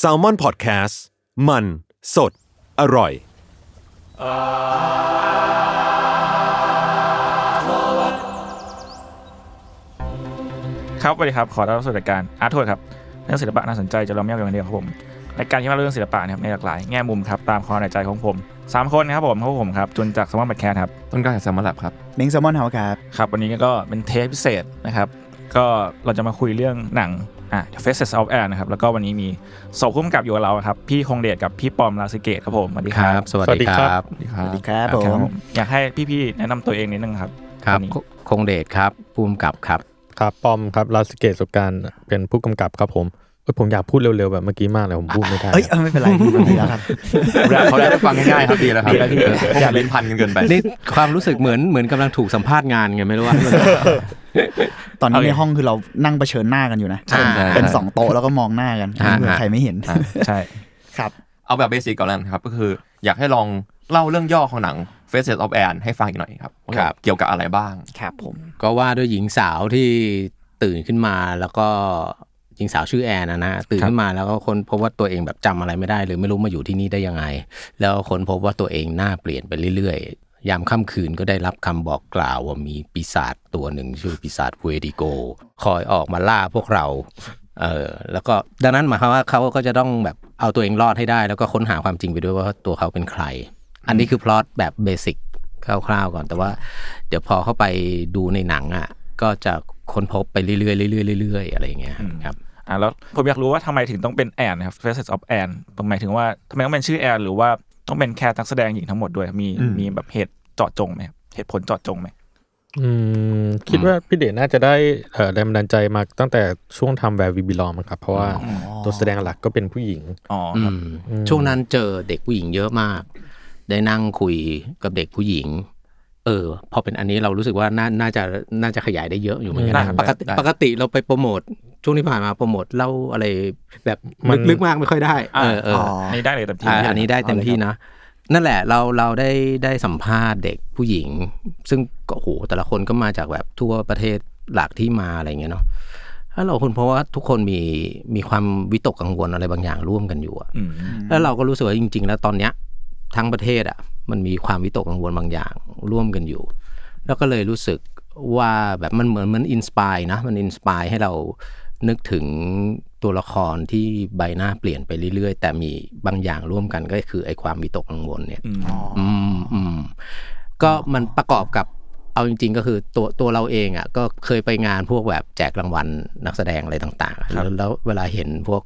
S a l ม o n PODCAST มัน สด อร่อย ครับสวัสดีครับ ขอต้อนรับสู่รายการอาร์ตทวดครับ เรื่องศิลปะน่าสนใจจะเราไม่เอาอย่างเดียวครับผม รายการที่มาเรื่องศิลปะนะครับในหลากหลายแง่มุมครับ ตามความในใจของผมสามคนนะครับผมครับผมครับ จุนจากสมอนบัตแคร์ครับ ต้นกล้าจากแซมมอนแลบครับเม้งแซลมอนเฮาครับ ครับ วันนี้ก็เป็นเทปพิเศษนะครับ ก็เราจะมาคุยเรื่องหนัง อะ The Faces of Anne นะครับ แล้วก็วันนี้มีสองผู้กำกับอยู่กับเราครับ พี่คงเดชกับพี่ปอมลาสเกตครับผมสวัสดีครับ สวัสดีครับ สวัสดีครับผครับมผมอยากให้พี่ๆแนะนำตัวเองนิดนึงครับ ครับวันนี้คงเดชครับภูมิกับครับ ครับ ปอมครับลาสเกตสุการเป็นผู้กำกับครับผมเอ้ย ผมอยากพูดเร็วๆแบบเมื่อกี้มากเลยผมพูดไม่ได้ เอ้ยเออไม่เป็นไรไม่เป็นไรแล้วครับเขาได้ฟังง่ายๆครับดีแล้วครับดีแล้วพี่อย่าเล่นพันกันเกินไปนี่ความรู้สึกเหมือนเหมือนกำลังถูกสัมภาษณ์งานไงไม่รู้ว่าตอนนี้โอเคในห้องคือเรานั่งเผชิญหน้ากันอยู่นะใช่เป็นเป็นสองโต๊ะแล้วก็มองหน้ากันอ่าเผื่อใครไม่เห็นใช่ครับ เอาแบบเบสิกก่อนแล้วกันครับ ก็คืออยากให้ลองเล่าเรื่องย่อของหนัง Faces of Anne ให้ฟังอีกหน่อยครับว่าครับเกี่ยวกับอะไรบ้างครับผม ก็ว่าด้วยหญิงสาวที่ตื่นขึ้นมาแล้วก็ หญิงสาวชื่อแอนนะนะตื่นขึ้นมาแล้วก็คนพบว่าตัวเองแบบจำอะไรไม่ได้หรือไม่รู้มาอยู่ที่นี่ได้ยังไง แล้วคนพบว่าตัวเองหน้าเปลี่ยนไปเรื่อยๆ ยามค่ำคืนก็ได้รับคำบอกกล่าวว่ามีปีศาจตัวหนึ่งชื่อปีศาจเวนดิโก คอยออกมาล่าพวกเราเออแล้วก็ดังนั้นหมายความว่าเขาก็จะต้องแบบเอาตัวเองรอดให้ได้ แล้วก็ค้นหาความจริงไปด้วยว่าตัวเขาเป็นใคร อันนี้คือพล็อตแบบ basic คร่าวๆก่อน แต่ว่า เดี๋ยวพอเข้าไปดูในหนังอะก็จะค้นพบไปเรื่อยๆเรื่อยๆเรื่อยๆอะไรอย่างเงี้ยครับ อะแล้วผมอยากรู้ว่าทำไมถึงต้องเป็นแอนนะครับ Faces of Anne หมายถึงว่าทำไมต้องเป็นชื่อแอนหรือว่าต้องเป็นแค่นักแสดงหญิงทั้งหมดด้วยมีอืมมีแบบเหตุเจาะจงไหมครับเหตุผลเจาะจงไหมอืมคิดว่าพี่เดชน่าจะได้เอ่อแรงบันดาลใจมาตั้งแต่ช่วงทำแวร์วีบิลอมครับ เพราะว่าตัวแสดงหลักก็เป็นผู้หญิงอ๋ออืครับมช่วงนั้นเจอเด็กผู้หญิงเยอะมาก ได้นั่งคุยกับเด็กผู้หญิง เออ พอเป็นอันนี้เรารู้สึกว่าน่าน่าจะน่าจะขยายได้เยอะอยู่เหมือนกันได้นะครับปกติได้ปกติเราไปโปรโมท ช่วงที่ผ่านมาโปรโมทเล่าอะไรแบบมันลึกๆมากไม่ค่อยได้ เออเอออันนี้ได้เลยเต็มที่อ่าอันนี้ได้เต็มที่นะนั่นแหละเราเราได้ได้สัมภาษณ์เด็กผู้หญิง ซึ่งก็โอ้โหแต่ละคนก็มาจากแบบทั่วประเทศหลากที่มาอะไรอย่างเงี้ยเนาะแล้วเราคนเพราะว่าทุกคนมีมีความวิตกกังวลอะไรบางอย่างร่วมกันอยู่อะอืมแล้วเราก็รู้สึกว่าจริง ๆ แล้วตอนเนี้ยทั้งประเทศอะมันมีความวิตกกังวลบางอย่างร่วมกันอยู่ แล้วก็เลยรู้สึกว่าแบบมันเหมือนมัน inspire นะมัน inspire ให้เรา นึกถึงตัวละครที่ใบหน้าเปลี่ยนไปเรื่อยๆ แต่มีบางอย่างร่วมกันก็คือไอ้ความวิตกกังวลเนี่ยอืมอืมอืมก็มันประกอบกับเอาจริง ๆ ก็คือตัวตัวเราเองอะก็เคยไปงานพวกแบบแจกรางวัลนักแสดงอะไรต่างๆแล้วแล้วเวลาเห็นพวก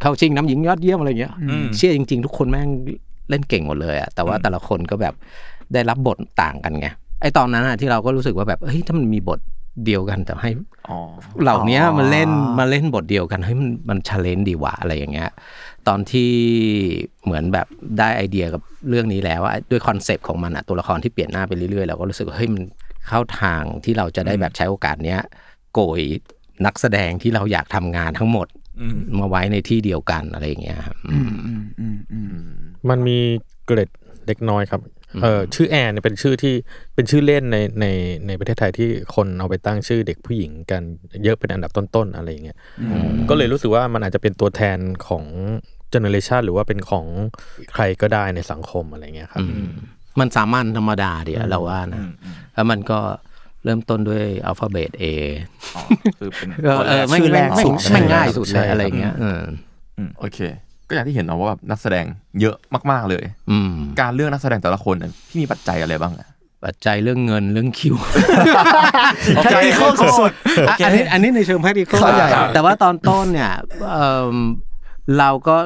เข้าชิงนำหญิงยอดเยี่ยมอะไรเงี้ยอืมเชื่อจริง ๆ ทุกคนแม่งเล่นเก่งหมดเลยอะแต่ว่าแต่ละคนก็แบบได้รับบทต่างกันไงไอตอนนั้นอะที่เราก็รู้สึกว่าแบบเฮ้ยถ้ามันมีบท เดียวกันแต่ให้อ๋อเหล่านี้มันเล่นมาเล่นบทเดียวกันเฮ้ยมันมัน challenge ดีว่ะอะไรอย่างเงี้ยตอนที่เหมือนแบบได้ไอเดียกับเรื่องนี้แล้วอะด้วยคอนเซปต์ของมันอะตัวละครที่เปลี่ยนหน้าไปเรื่อยๆเราก็รู้สึกว่าเฮ้ยมันเข้าทางที่เราจะได้แบบใช้โอกาสเนี้ยโกยนักแสดงที่เราอยากทำงานทั้งหมดอืมมาไว้ในที่เดียวกันอะไรอย่างเงี้ยครับอืมอืมอืมอืมมันมีเกร็ดเล็กน้อยครับ เออชื่อแอนเนี่ยเป็นชื่อที่เป็นชื่อเล่นในในในประเทศไทยที่คนเอาไปตั้งชื่อเด็กผู้หญิงกันเยอะเป็นอันดับต้นๆอะไรอย่างเงี้ยก็เลยรู้สึกว่ามันอาจจะเป็นตัวแทนของ generation หรือว่าเป็นของใครก็ได้ในสังคมอะไรเงี้ยครับอืมมันสามัญธรรมดาเดียวเราว่านะแล้วมันก็เริ่มต้นด้วยอัลฟาเบต A อ๋อคือเป็นก็เออไม่ชื่อแรกไม่สุดไม่ง่ายสุดใช่เลยครับอะไรเงี้ยเออโอเคก็ อย่างที่เห็นเนาะว่าแบบนักแสดงเยอะมาก ๆเลย อืม การเลือกนักแสดงแต่ละคนเนี่ยพี่มีปัจจัยอะไรบ้างอะปัจจัยเรื่องเงินเรื่องคิวโอเคสุด อะอันนี้อันนี้ในเชิง practical เข้าใจแต่ว่าตอนต้นเนี่ยเอิ่มเราก็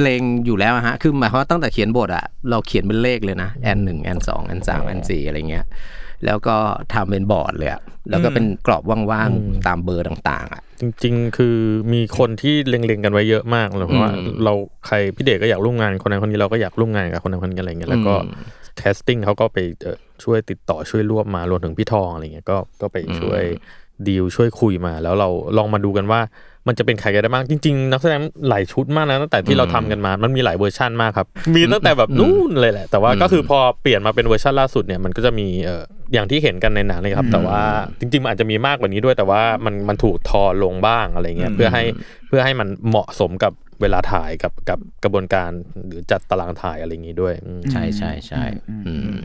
เลงอยู่แล้วอะฮะ คือหมายความว่าตั้งแต่เขียนบทอะเราเขียนเป็นเลขเลยนะแอนหนึ่งแอนสองแอนสามแอนสี่อะไรเงี้ย แล้วก็ทำเป็นบอร์ดเลยอะแล้วก็เป็นกรอบว่างๆตามเบอร์ต่างๆอะ จริง ๆ คือมีคนที่เล็งๆกันไว้เยอะมากเลยเพราะว่าอืมเราใครพี่เดชก็อยากร่วมงานคนนั้นคนนี้เราก็อยากร่วมงานกับคนนั้นคนนี้อะไรเงี้ยแล้วก็อืม casting เขาก็ไปเอ่อช่วยติดต่อช่วยรวบมารวมถึงพี่ทองอะไรเงี้ยก็ก็ไปช่วย ดีลช่วยคุยมา แล้วเราลองมาดูกันว่ามันจะเป็นใครกันได้บ้างจริงๆ นักแสดงหลายชุดมากนะตั้งแต่ที่เราทำกันมา มันมีหลายเวอร์ชันมากครับ มีตั้งแต่แบบนู่นเลยแหละ แต่ว่าก็คือพอเปลี่ยนมาเป็นเวอร์ชันล่าสุดเนี่ยมันก็จะมีเอ่ออย่างที่เห็นกันในหนังเลยครับ แต่ว่าจริงๆ มันอาจจะมีมากกว่านี้ด้วย แต่ว่ามันมันถูกทอลงบ้างอะไรเงี้ยเพื่อให้เพื่อให้มันเหมาะสมกับเวลาถ่ายกับกับกระบวนการหรือจัดตารางถ่ายอะไรอย่างนี้ด้วยอืมใช่ใช่ใช่อืม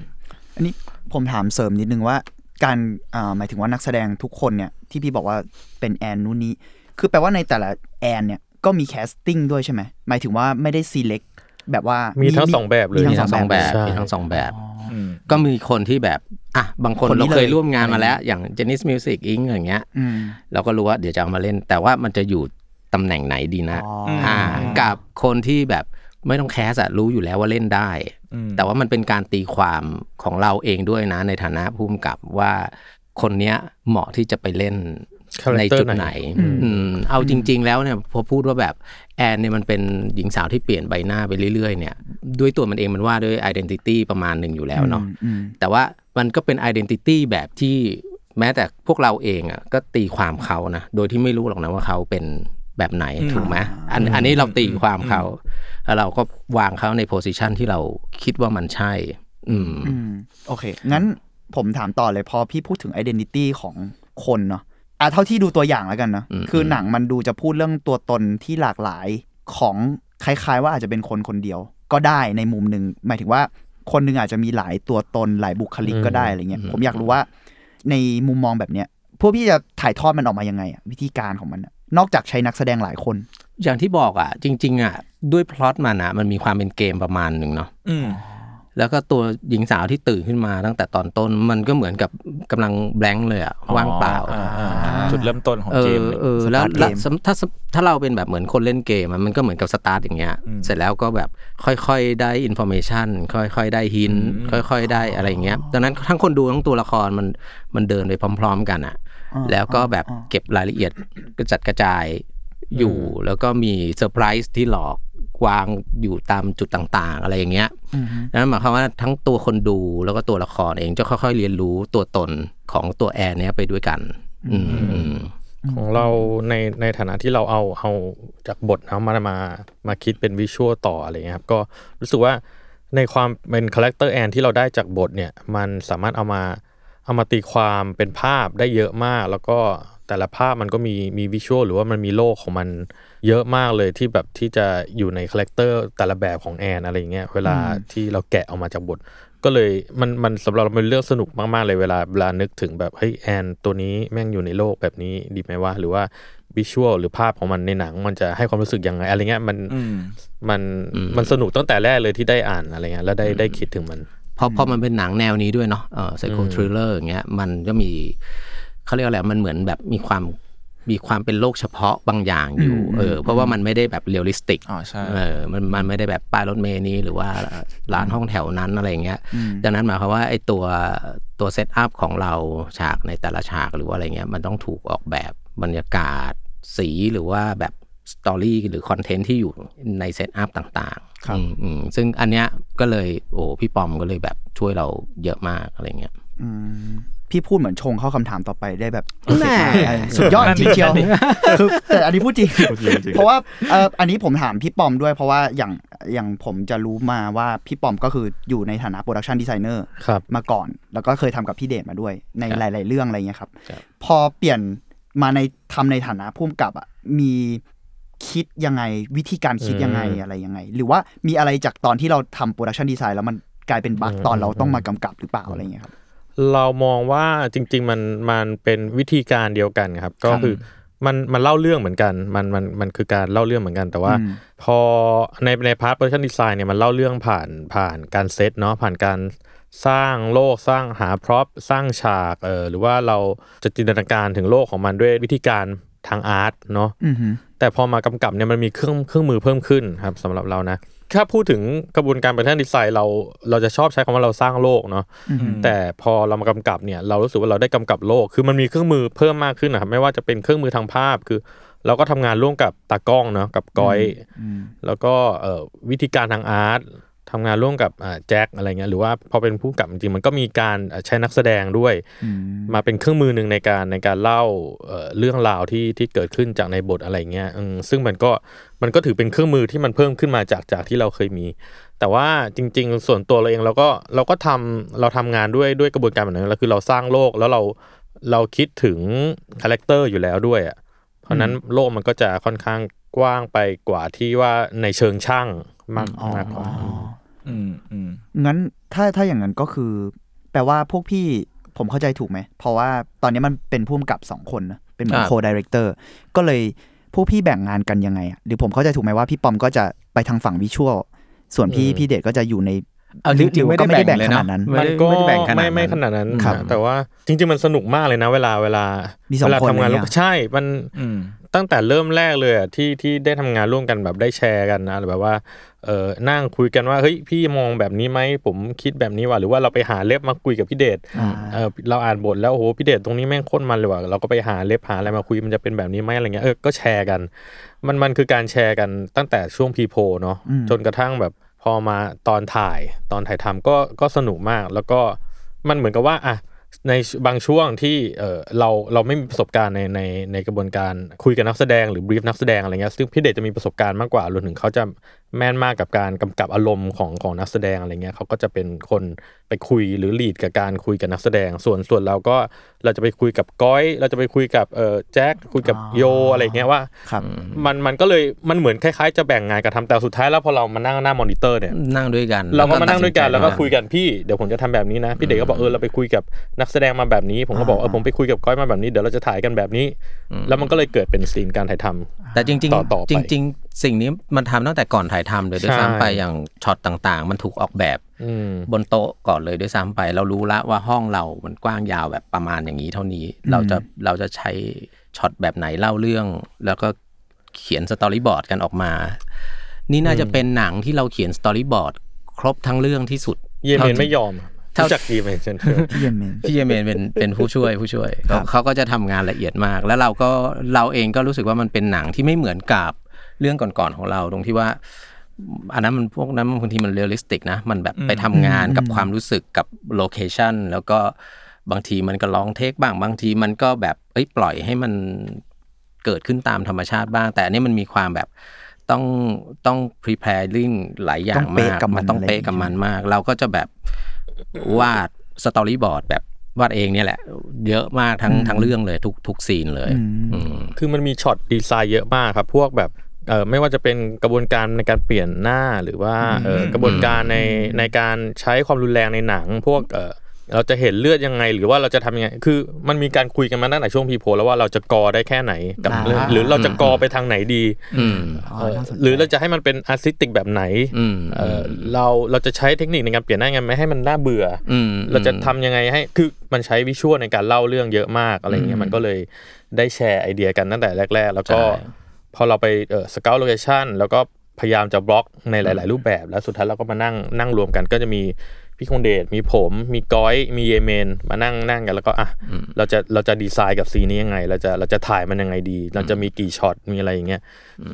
อันนี้ผมถามเสริมนิดนึงว่า การอ่าหมายถึงว่านักแสดงทุกคนเนี่ยที่พี่บอกว่าเป็นแอนนู่นนี้ คือแปลว่าในแต่ละแอนเนี่ยก็มี casting ด้วยใช่ไหมหมายถึงว่าไม่ได้ select แบบว่ามีมีทั้งสองแบบเลยมีมีทั้งสองแบบใช่มีทั้งสองแบบอืมก็มีคนที่แบบอะบางคนคนนี้เราเคยเลยร่วมงานมาแล้ว อย่าง Genesis Music Inc. อย่างเงี้ยอืมเราก็รู้ว่าเดี๋ยวจะเอามาเล่น แต่ว่ามันจะอยู่ตำแหน่งไหนดีนะอ๋ออ่อ่ากับคนที่แบบ ไม่ต้อง cast อะรู้อยู่แล้วว่าเล่นได้อืมแต่ว่ามันเป็นการตีความของเราเองด้วยนะ ในฐานะผู้กำกับว่าคนเนี้ยเหมาะที่จะไปเล่น Character ในจุดไหนไหนอืมเอาจริง ๆ แล้วเนี่ยพอพูดว่าแบบแอนเนี่ยมันเป็นหญิงสาวที่เปลี่ยนใบหน้าไปเรื่อย ๆ เนี่ย ด้วยตัวมันเองมันว่าด้วย identity ประมาณหนึ่งอยู่แล้วเนาะอืมแต่ว่ามันก็เป็น identity แบบที่แม้แต่พวกเราเองอะก็ตีความเขานะ โดยที่ไม่รู้หรอกนะว่าเขาเป็นแบบไหนถูกไหมอันอันนี้เราตีความเขา แล้วเราก็วางเขาในโพสิชันที่เราคิดว่ามันใช่ อืมอืมโอเค งั้นผมถามต่อเลยพอพี่พูดถึง identity ของคนเนาะอะเท่าที่ดูตัวอย่างแล้วกันเนาะอืมคือหนังมันดูจะพูดเรื่องตัวตนที่หลากหลายของคล้ายๆ ว่าอาจจะเป็นคนคนเดียว ก็ได้ในมุมหนึ่งหมายถึงว่าคนหนึงอาจจะมีหลายตัวตนหลายบุคลิกก็ได้อะไรเงี้ยผมอยากรู้ว่า ในมุมมองแบบเนี้ยพวกพี่จะถ่ายทอดมันออกมายังไงอะวิธีการของมันอะนอกจากใช้นักแสดงหลายคน อย่างที่บอกอะ จริง ๆ อะ ด้วยพล็อตมันอะมันมีความเป็นเกมประมาณหนึ่งเนาะอืมแล้วก็ตัวหญิงสาวที่ตื่นขึ้นมาตั้งแต่ตอนต้นมันก็เหมือนกับกำลัง blank เลยอะว่างเปล่าอ่อ่าจุดเริ่มต้นของเอ่อเกมเลยเออแล้ว Start แล้ว game สมถ้าถ้าเราเป็นแบบเหมือนคนเล่นเกมอะมันก็เหมือนกับสตาร์ทอย่างเงี้ยอืมเสร็จแล้วก็แบบค่อยๆได้ information ค่อยๆได้ hint อืมค่อย ๆได้อะไรอย่างเงี้ยดังนั้นทั้งคนดูทั้งตัวละครมันมันเดินไปพร้อม ๆ กันอะอ่าแล้วก็แบบอ่าเก็บรายละเอียดกระจัดกระจาย อยู่แล้วก็มีเซอร์ไพรส์ที่หลอกวางอยู่ตามจุดต่างๆ อะไรอย่างเงี้ยอืมฮึนั่นหมายความว่าทั้งตัวคนดูแล้วก็ตัวละครเองจะค่อยๆ เรียนรู้ตัวตนของตัวแอนเนี้ยไปด้วยกันอืมอืมของเราในในฐานะที่เราเอาเอาจากบทเอามามามาคิดเป็น visual ต่ออะไรเงี้ยครับก็รู้สึกว่าในความเป็นคาแรคเตอร์แอนที่เราได้จากบทเนี่ยมันสามารถเอามาเอามาตีความเป็นภาพได้เยอะมาก แล้วก็ แต่ละภาพมันก็มีมี visual หรือว่ามันมีโลกของมันเยอะมากเลยที่แบบที่จะอยู่ในคาแรคเตอร์แต่ละแบบของแอนอะไรเงี้ยเวลาที่เราแกะออกมาจากบท ก็เลยมันมันสำหรับเราเป็นเรื่องสนุกมากๆเลยเวลาเวลานึกถึงแบบเฮ้ยแอนตัวนี้แม่งอยู่ในโลกแบบนี้ดีไหมวะหรือว่า visual หรือภาพของมันในหนังมันจะให้ความรู้สึกยังไงอะไรเงี้ยมันอืมมันมันสนุกตั้งแต่แรกเลยที่ได้อ่านอะไรเงี้ยแล้วได้ได้คิดถึงมันเพราะเพราะมันเป็นหนังแนวนี้ด้วยเนาะเออ psycho thriller อย่างเงี้ยมันก็มี เขาเรียกอะไรมันเหมือนแบบมีความมีความเป็นโลกเฉพาะบางอย่างอยู่เออเพราะว่ามันไม่ได้แบบ realistic อ๋อใช่เออมันมันไม่ได้แบบป้ายรถเมล์นี้หรือว่าร้านห้องแถวนั้นอะไรอย่างเงี้ยดังนั้นหมายความว่าไอ้ตัวตัว setup ของเราฉากในแต่ละฉากหรือว่าอะไรเงี้ยมันต้องถูกออกแบบบรรยากาศสีหรือว่าแบบ story หรือคอนเทนต์ที่อยู่ใน setup ต่างๆอืมอืมซึ่งอันเนี้ยก็เลยโอ้พี่ปอมก็เลยแบบช่วยเราเยอะมากอะไรเงี้ยอืม พี่พูดเหมือนชงเข้าคำถามต่อไปได้แบบแน่เออสุดยอดจริงเชียวคือแต่อันนี้พูดจริงพูดจริงจริงเพราะว่าเอ่ออันนี้ผมถามพี่ปอมด้วยเพราะว่าอย่างอย่างผมจะรู้มาว่าพี่ปอมก็คืออยู่ในฐานะ production designer ครับมาก่อน แล้วก็เคยทำกับพี่เดชมาด้วยในครับหลาย ๆ เรื่องอะไรเงี้ยครับครับพอเปลี่ยนมาในทำในฐานะผู้กำกับอะมีคิดยังไงวิธีการคิดยังไงอืมอะไรยังไง หรือว่ามีอะไรจากตอนที่เราทำ production design แล้วมันกลายเป็น bug อืมตอนเราอืมต้องมากำกับหรือเปล่าอะไรเงี้ยครับ เรามองว่าจริง ๆ มันมันเป็นวิธีการเดียวกันครับ ก็คือมันมันเล่าเรื่องเหมือนกัน มันมันมันคือการเล่าเรื่องเหมือนกัน แต่ว่าอืมพอในใน part production design เนี่ยมันเล่าเรื่องผ่านผ่านการเซตเนาะผ่านการสร้างโลกสร้างหา prop สร้างฉากเออหรือว่าเราจะจินตนาการถึงโลกของมันด้วยวิธีการทางอาร์ตเนาะอือหือแต่พอมากำกับเนี่ยมันมีเครื่องเครื่องมือเพิ่มขึ้นครับสำหรับเรานะ ถ้าพูดถึงกระบวนการเป็นท่านดีไซน์เราเราจะชอบใช้คำว่าเราสร้างโลกเนาะอือหือแต่พอเรามากำกับเนี่ยเรารู้สึกว่าเราได้กำกับโลก คือมันมีเครื่องมือเพิ่มมากขึ้นนะครับไม่ว่าจะเป็นเครื่องมือทางภาพคือ เราก็ทำงานร่วมกับตากล้องเนาะกับก้อยอืมแล้วก็เอ่อวิธีการทางอาร์ต ทำงานร่วมกับอ่าแจ็คอะไรเงี้ยหรือว่าพอเป็นผู้กำกับจริงๆมันก็มีการอ่าใช้นักแสดงด้วยอืมมาเป็นเครื่องมือหนึ่งในการในการเล่าเอ่อเรื่องราวที่ที่เกิดขึ้นจากในบทอะไรเงี้ยอืมซึ่งมันก็มันก็ถือเป็นเครื่องมือที่มันเพิ่มขึ้นมาจากจากที่เราเคยมี แต่ว่าจริง ๆ ส่วนตัวเราเองเราก็เราก็ทำเราทำงานด้วยด้วยกระบวนการแบบนั้นแล้วคือเราสร้างโลกแล้วเราเราคิดถึง character อยู่แล้วด้วยอะเพราะฉะนั้นโลกมันก็จะค่อนข้างกว้างไปกว่าที่ว่าในเชิงช่างมากอ๋อมากกว่า อืมอืมงั้นถ้าถ้าอย่างนั้นก็คือ แปลว่าพวกพี่ผมเข้าใจถูกไหม เพราะว่าตอนนี้มันเป็นผู้กำกับสองคนนะเป็นเหมือนครับ co-director ก็เลยพวกพี่แบ่งงานกันยังไงอะหรือผมเข้าใจถูกไหมว่าพี่ปอมก็จะไปทางฝั่ง visual ส่วนพี่พี่เดชก็จะอยู่ในเอาจริงๆไม่ก็ได้ไม่ได้แบ่งแบ่งเลยขเนาะนาดนั้นไม่มันได้ก็ไม่ได้แบ่งขนาดไม่ไม่นั้นขนาดนั้นครับนะแต่ว่าจริง ๆ มันสนุกมากเลยนะ เวลาเวลามีสองเวลาคนทำงานเลยร่วมอะใช่มันอืม ตั้งแต่เริ่มแรกเลยอะที่ที่ได้ทำงานร่วมกันแบบได้แชร์กันนะแบบว่าเออนั่งคุยกันว่าเฮ้ยพี่มองแบบนี้ไหมผมคิดแบบนี้ว่ะหรือว่าเราไปหาเล็บมาคุยกับพี่เดชอ่าเออเราอ่านบทแล้วโอ้โหพี่เดชตรงนี้แม่งโคตรมันเลยว่ะเราก็ไปหาเล็บหาอะไรมาคุยมันจะเป็นแบบนี้ไหมอะไรเงี้ยเออก็แชร์กัน มันมันคือการแชร์กันตั้งแต่ช่วงพีโพเนาะอืมจนกระทั่งแบบพอมาตอนถ่ายตอนถ่ายทำก็ก็สนุกมากแล้วก็มันเหมือนกับว่าอะ ในบางช่วงที่เออเราเราไม่มีประสบการณ์ในในในกระบวนการคุยกับนักแสดงหรือบรีฟนักแสดงอะไรเงี้ยซึ่งพี่เดชจะมีประสบการณ์มากกว่ารวมถึงเขาจะ แม่นมากกับการกำกับอารมณ์ของของนักแสดงอะไรเงี้ยเขาก็จะเป็นคนไปคุยหรือลีดกับการคุยกับนักแสดง ส่วนส่วนเราก็เราจะไปคุยกับก้อย เราจะไปคุยกับเออแจ็คคุยกับโยอะไรเงี้ยว่าครับมันมันก็เลยมันเหมือนคล้ายๆ จะแบ่งงานกันทำแต่สุดท้ายแล้วพอเรามานั่งหน้ามอนิเตอร์เนี่ยนั่งด้วยกัน เราก็มานั่งด้วยกันแล้วก็ตัดสิใจคุยกันพี่เดี๋ยวผมจะทำแบบนี้นะพี่เด็กก็บอกเออเราไปคุยกับนักแสดงมาแบบนี้ ผมก็บอกเออผมไปคุยกับก้อยมาแบบนี้เดี๋ยวเราจะถ่ายกันแบบนี้ แล้วมันก็เลยเกิดเป็นซีนการถ่ายทำแต่จริงต่อต่อไปๆจริงๆ สิ่งนี้มันทำตั้งแต่ก่อนถ่ายทำเลยด้วยใช่ซ้ำไปอย่างช็อตต่างๆ มันถูกออกแบบอืมบนโต๊ะก่อนเลยด้วยซ้ำไป เรารู้ละว่าห้องเรามันกว้างยาวแบบประมาณอย่างนี้เท่านี้ เราจะเราจะใช้ช็อตแบบไหนเล่าเรื่อง แล้วก็เขียน storyboard กันออกมา นี่น่าจะเป็นหนังที่เราเขียน storyboardครบทั้งเรื่องที่สุด เยเมนไม่ยอมเท่ารู้จักเยเมนเซนเตอร์พี่เยเมนพี่เยเมนเป็นเป็นผู้ช่วยผู้ช่วยครับเขาก็จะทำงานละเอียดมาก แล้วเราก็เราเองก็รู้สึกว่ามันเป็นหนังที่ไม่เหมือนกับ เรื่องก่อนๆของเราตรงที่ว่า อันนั้นมันพวกนั้นบางทีมัน realistic นะ มันแบบไปทำงานกับความรู้สึกกับ location แล้วก็บางทีมันก็ลอง take บ้างบางทีมันก็แบบเอ้ยปล่อยให้มันเกิดขึ้นตามธรรมชาติบ้าง แต่อันนี้มันมีความแบบต้องต้อง preparing หลายอย่างต้องเป๊ะมากกับมันมันต้องอะไรเป๊ะกับมันมาก เราก็จะแบบวาด storyboard แบบวาดเองเนี่ยแหละ เยอะมากทั้งทั้งเรื่องเลยทุกทุกซีนเลยอืมอืมคือมันมี shot design เยอะมากครับ พวกแบบเออ ไม่ว่าจะเป็นกระบวนการในการเปลี่ยนหน้าหรือว่าเออกระบวนการในในการใช้ความรุนแรงในหนัง พวกเออเราจะเห็นเลือดยังไง หรือว่าเราจะทำยังไง คือมันมีการคุยกันมาตั้งแต่ช่วงพีโพแล้วว่าเราจะ gore ได้แค่ไหนกับอ่าเรื่องหรือเราจะ gore ไปทางไหนดีอืมอ๋อเออน่าสนใจหรือเราจะให้มันเป็น artistic แบบไหนอืมเออเราเราจะใช้เทคนิคในการเปลี่ยนหน้าไงไม่ให้มันน่าเบื่อออืมเราจะทำยังไงให้คือมันใช้ visual ในการเล่าเรื่องเยอะมากอะไรเงี้ยมันก็เลยได้แชร์ไอเดียกันตั้งแต่แรก ๆ แล้วก็ใช่ พอเราไปเออ scout location แล้วก็พยายามจะบล็อกในหลาย ๆ รูปแบบ แล้วสุดท้ายเราก็มานั่งนั่งรวมกันก็จะมี พี่คงเดชมีผม มีก้อยมีเยเมน มานั่งนั่งกันแล้วก็อะเราจะเราจะดีไซน์กับซีนนี้ยังไง เราจะเราจะถ่ายมันยังไงดี เราจะมีกี่ช็อตมีอะไรอย่างเงี้ย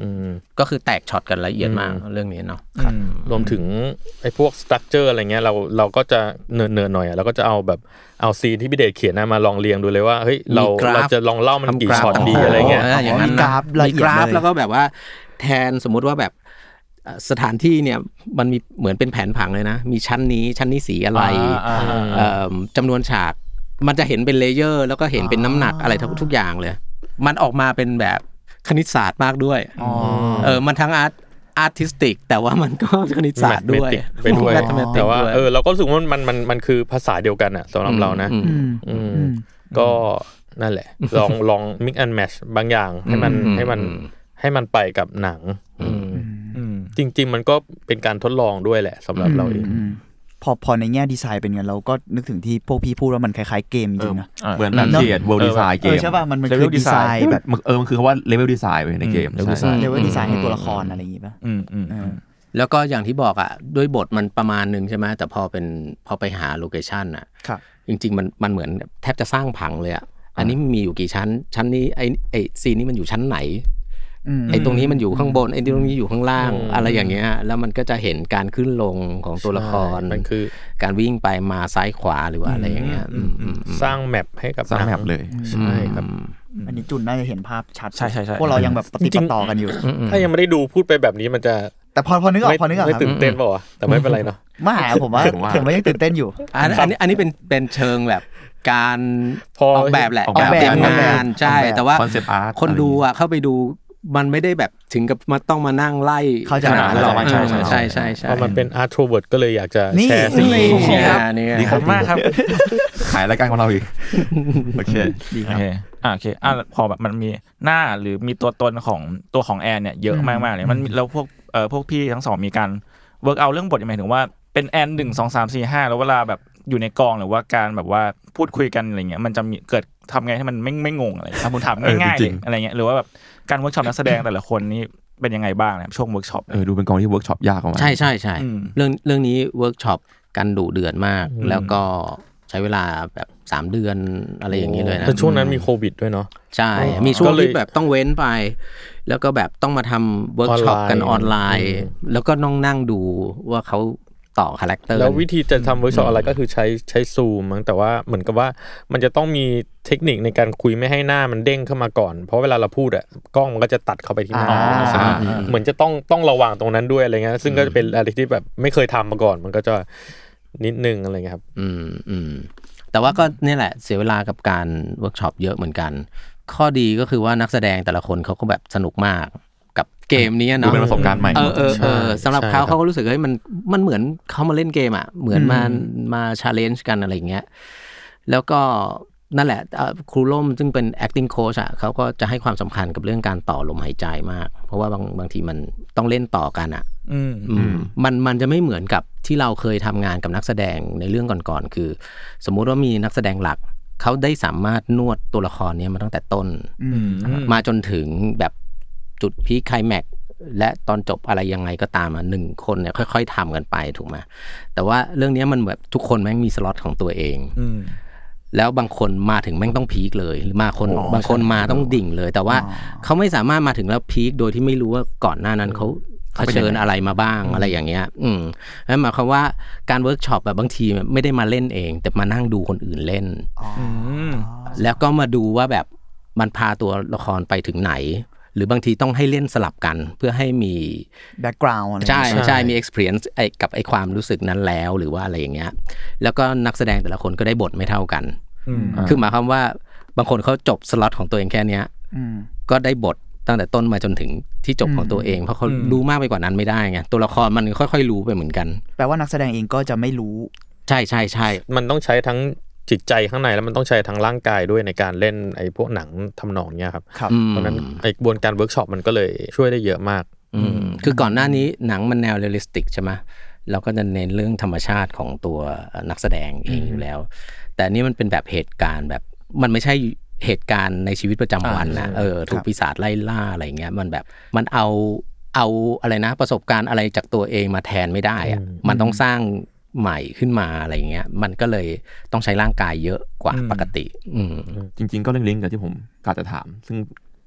อืมก็คือแตกช็อตกันละเอียดมากอืมเรื่องนี้เนาะรวมถึงไอ้พวก structure อะไรเงี้ยเราเราก็จะเนิร์ดๆหน่อยอะเราก็จะเอาแบบเอาซีนที่พี่เดชเขียนนะมาลองเรียงดูเลยว่าเฮ้ยเรามีกราฟเราจะลองเล่ามันกี่ทำกราฟช็อตดีอ๋อออะไรเงี้ยอย่างนั้นมีนะกราฟละเอียดมีกราฟเลยแล้วก็แบบว่าแทนสมมุติว่าแบบเอ่อ สถานที่เนี่ยมันมีเหมือนเป็นแผนผังเลยนะ มีชั้นนี้ชั้นนี้สีอะไรอ่าอ่าเอิ่มจำนวนฉาก มันจะเห็นเป็น layer แล้วก็เห็นเป็นน้ำหนักอะไรทุกทุกอย่างเลย มันออกมาเป็นแบบคณิตศาสตร์มากด้วยอ๋อเออมันทั้ง art artistic แต่ว่ามันก็คณิตศาสตร์ด้วย Mathematic ไปด้วย Mathematic แต่ว่าด้วยเออเราก็รู้สึกว่ามันมันมันคือภาษาเดียวกันอะสำหรับเรานะอืมอืมอืมอืมก็นั่นแหละ ลองลอง mix and match บางอย่างให้มันอืมให้มันอืมให้มันไปกับหนังอืมอืม จริง ๆ มันก็เป็นการทดลองด้วยแหละสำหรับเราเองอืมพอพอในแง่ดีไซน์เป็นไงเราก็นึกถึงที่พวกพี่พูดว่ามันคล้ายๆเกมจริงๆนะเหมือนแบบเนอะเขียน world เออ design เกเออมใช่ป่ะมันมัน Level คือดีไซ design น์แบบมันเออมันคือคำว่า level design ไว้ในเกมอืม level ใช่ design level design ให้อืมตัวละครอะไรอย่างงี้ป่ะอืมอืมเออแล้วก็อย่างที่บอกอะด้วยบทมันประมาณหนึ่งใช่ไหมแต่พอเป็นพอไปหา location อะครับจริง ๆ มันมันเหมือนแทบจะสร้างผังเลยอะอันนี้มันมีอยู่กี่ชั้น ชั้นนี้ไอไอซีนนี้มันอยู่ชั้นไหนอืม ไอตรงนี้มันอยู่ข้างบนไอตรงนี้อยู่ข้างล่างอืมอะไรอย่างเงี้ยแล้วมันก็จะเห็นการขึ้นลงของตัวละครใช่มันคือ การวิ่งไปมาซ้ายขวาหรือว่าอะไรอย่างเงี้ยอืมอืมอืมสร้าง map ให้กับหนังสร้าง map เลยใช่ครับอันนี้จุนน่าจะเห็นภาพชัดใช่ใช่ใช่พวกเรายังแบบจริงๆปะติดปะต่อกันอยู่ ถ้ายังไม่ได้ดูพูดไปแบบนี้มันจะแต่พอพอนึกออกไม่พอนึกออกไม่ครับตื่นเต้นเปล่าวะแต่ไม่เป็นไรเนาะไม่อะผมว่าผมว่าผมว่ายังตื่นเต้นอยู่อันอันนี้อันนี้เป็นเป็นเชิงแบบการพอออกแบบแหละออกแบบการเตรียมออกแบบงานใช่ออกแบบแต่ว่า concept art คนดูอะเข้าไปดู มันไม่ได้แบบถึงกับมาต้องมานั่งไล่เข้าใจขนาดนั้นหรอกใช่ใช่ใช่ใช่ใช่พอมันเป็น Artrovert ก็เลยอยากจะนี่แชร์สิ่งนี้นี่เนี่ยเนี่ยขอบคุณมากครับ ขายรายการของเราอีกโอเคดีโอครับเคอ่าโอเคอ่าพอแบบมันมีหน้าหรือมีตัวตนของตัวของแอนเนี่ยเยอะอืมมากมากๆเลยมันมีแล้วพวกเอ่อพวกพี่ทั้งสองมีการ work เอาเรื่องบทยังไงถึงว่าเป็นแอนหนึ่งสองสามสี่ห้าแล้วเวลาแบบอยู่ในกองหรือว่าการแบบว่าพูดคุยกันอะไรเงี้ยมันจะมีเกิดทำไงให้มันไม่ไม่งงอะไรอะผมถามเออง่ายๆจเลริยงอะไรเงี้ยหรือว่าแบบ การเวิร์กช็อปนักแสดงแต่ละคนนี่เป็นยังไงบ้างนะครับช่วงเวิร์กช็อปเออดูเป็นกองที่เวิร์กช็อปยากออกมาใช่ใช่ใช่อืมเรื่องเรื่องนี้เวิร์กช็อปกันดุเดือดมาก แล้วก็ใช้เวลาแบบสามเดือนอะไรอย่างนี้เลยนะแต่ช่วงนั้นมีโควิดด้วยเนาะใช่อ๋อมีช่วงก็เลยที่แบบต้องเว้นไป แล้วก็แบบต้องมาทำเวิร์กช็อปกันออออนนไลไลน์น์ แล้วก็น้องนั่งดูว่าเขา ต่อคาแรคเตอร์แล้ววิธีจะทำเวิร์กช็อปอะไรก็คือใช้ใช้ซูมมั้งแต่ว่าเหมือนกับว่ามันจะต้องมีเทคนิคในการคุยไม่ให้หน้ามันเด้งเข้ามาก่อน เพราะเวลาเราพูดอะกล้องมันก็จะตัดเข้าไปที่หน้าอ๋อใช่ไหมเหมือนจะต้องต้องระวังตรงนั้นด้วยอะไรเงี้ยซึ่งก็จะเป็นอะไรที่แบบไม่เคยทำมาก่อน มันก็จะนิดนึงอะไรเงี้ยครับ อืมอืมแต่ว่าก็เนี่ยแหละเสียเวลากับการเวิร์กช็อปเยอะเหมือนกัน ข้อดีก็คือว่านักแสดงแต่ละคนเขาก็แบบสนุกมากกับ เกมนี้ดูเนาะเป็นประสบการณ์ใหม่เออเออเออใช่สำหรับใช่เขาครับเขาก็รู้สึกว่าเฮ้ยมันมันเหมือนเขามาเล่นเกมอะเหมือนมามาชาเลนจ์กันอะไรอย่างเงี้ยแล้วก็นั่นแหละเอ่อครูล่มซึ่งเป็น acting coach อะเขาก็จะให้ความสำคัญกับเรื่องการต่อลมหายใจมาก เพราะว่าบางบางทีมันต้องเล่นต่อกันอะอืมอืมมันมันจะไม่เหมือนกับที่เราเคยทำงานกับนักแสดงในเรื่องก่อนๆคือ สมมุติว่ามีนักแสดงหลักเขาได้สามารถนวดตัวละครเนี้ยมาตั้งแต่ต้นอืมมาจนถึงแบบ จุดพีคไคลแม็กซ์และตอนจบอะไรยังไงก็ตามอะหนึ่งคนเนี่ยค่อย ๆทำกันไปถูกไหมแต่ว่าเรื่องเนี้ยมันแบบทุกคนแม่งมีสล็อตของตัวเองอืมแล้วบางคนมาถึงแม่งต้องพีคเลยหรือมาคนอ๋อบางคนมาต้องดิ่งเลย แต่ว่าอ๋อเขาไม่สามารถมาถึงแล้วพีคโดยที่ไม่รู้ว่าก่อนหน้านั้นเขาเผชิญอะไรมาบ้างอะไรอย่างเงี้ย อืมนั่นหมายความว่าการเวิร์กช็อปแบบบางทีไม่ได้มาเล่นเอง แต่มานั่งดูคนอื่นเล่นอ๋อมแล้วก็มาดูว่าแบบมันพาตัวละครไปถึงไหน หรือบางทีต้องให้เล่นสลับกันเพื่อให้มี background อะไรใช่ใช่ใช่มี experience ไอ้กับไอ้ความรู้สึกนั้นแล้วหรือว่าอะไรอย่างเงี้ยแล้วก็นักแสดงแต่ละคนก็ได้บทไม่เท่ากันอืมคือหมายความว่าบางคนเขาจบสล็อตของตัวเองแค่เนี้ยอืมก็ได้บทตั้งแต่ต้นมาจนถึงที่จบของอืมตัวเอง เพราะเขาอืมรู้มากไปกว่านั้นไม่ได้ไงตัวละครมันค่อยๆ รู้ไปเหมือนกัน แปลว่านักแสดงเองก็จะไม่รู้ ใช่ใช่ใช่มันต้องใช้ทั้ง จิตใจข้างในแล้วมันต้องใช้ทั้งร่างกายด้วยในการเล่นไอ้พวกหนังทำนองเนี้ยครับครับอืมเพราะฉะนั้นไอ้กระบวนการเวิร์กช็อปมันก็เลยช่วยได้เยอะมากอืมคือก่อนหน้านี้หนังมันแนว realistic ใช่ไหมเราก็จะเน้นเรื่องธรรมชาติของตัวนักแสดงเองอยู่แล้ว แต่อันนี้มันเป็นแบบเหตุการณ์แบบมันไม่ใช่เหตุการณ์ในชีวิตประจำวันนะอ่าใช่เออถูกปีศาจไล่ล่าอะไรเงี้ยมันแบบมันเอาเอาอะไรนะประสบการณ์อะไรจากตัวเองมาแทนไม่ได้อะอืมมันต้องสร้าง ใหม่ขึ้นมาอะไรเงี้ย มันก็เลยต้องใช้ร่างกายเยอะกว่าปกติ อืมจริง ๆ ก็ลิงก์กับที่ผมกาจะถาม ซึ่ง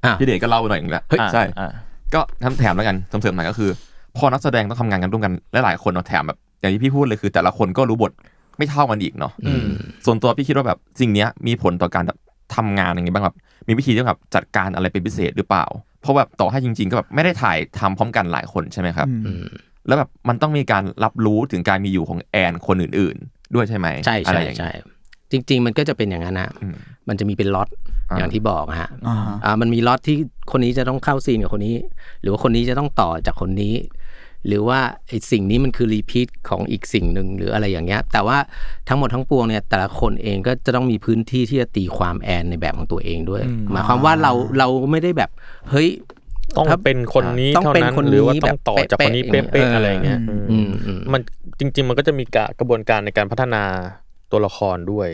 อะพี่เดชก็เล่าไปหน่อยหนึงแล้วอ่าใช่อ่าก็ทำแถมแล้วกันเสริมๆหน่อยก็คือ พอนักแสดงต้องทำงานกันร่วมกันหลายๆคนเนาะแถมแบบอย่างที่พี่พูดเลยคือ แต่ละคนก็รู้บทไม่เท่ากันอีกเนาะอืมส่วนตัวพี่คิดว่าแบบสิ่งเนี้ยมีผลต่อการแบบทำงานยังไงบ้างแบบมีวิธีที่แบบจัดการอะไรเป็นพิเศษหรือเปล่า เพราะแบบต่อให้จริง ๆ ก็แบบไม่ได้ถ่ายทำพร้อมกันหลายคนใช่ไหมครับอืมอืม แล้วแบบมันต้องมีการรับรู้ถึงการมีอยู่ของแอนคนอื่น ๆ ด้วยใช่ไหมใช่อะไรใช่อย่างเงี้ยใช่จริง ๆ มันก็จะเป็นอย่างนั้นนะอืมมันจะมีเป็นล็อตอ่าอย่างที่บอกฮะอ่าฮะอ่ามันมีล็อตที่คนนี้จะต้องเข้าซีนกับคนนี้ หรือว่าคนนี้จะต้องต่อจากคนนี้ หรือว่าไอ้สิ่งนี้มันคือ repeat ของอีกสิ่งหนึ่งหรืออะไรอย่างเงี้ย แต่ว่าทั้งหมดทั้งปวงเนี่ย แต่ละคนเองก็จะต้องมีพื้นที่ที่จะตีความแอนในแบบของตัวเองด้วย หมายความว่าเราเราไม่ได้แบบเฮ้ย ต้องถ้าเป็นคนนี้ต้องเท่าเป็นนั้นคนนี้หรือว่าต้องต่อแบบจากคนนี้เป๊ะๆเป๊ะๆเออออะไรเงี้ยอืมอืมอืมมันจริง ๆ มันก็จะมีกะกระบวนการในการพัฒนาตัวละครด้วย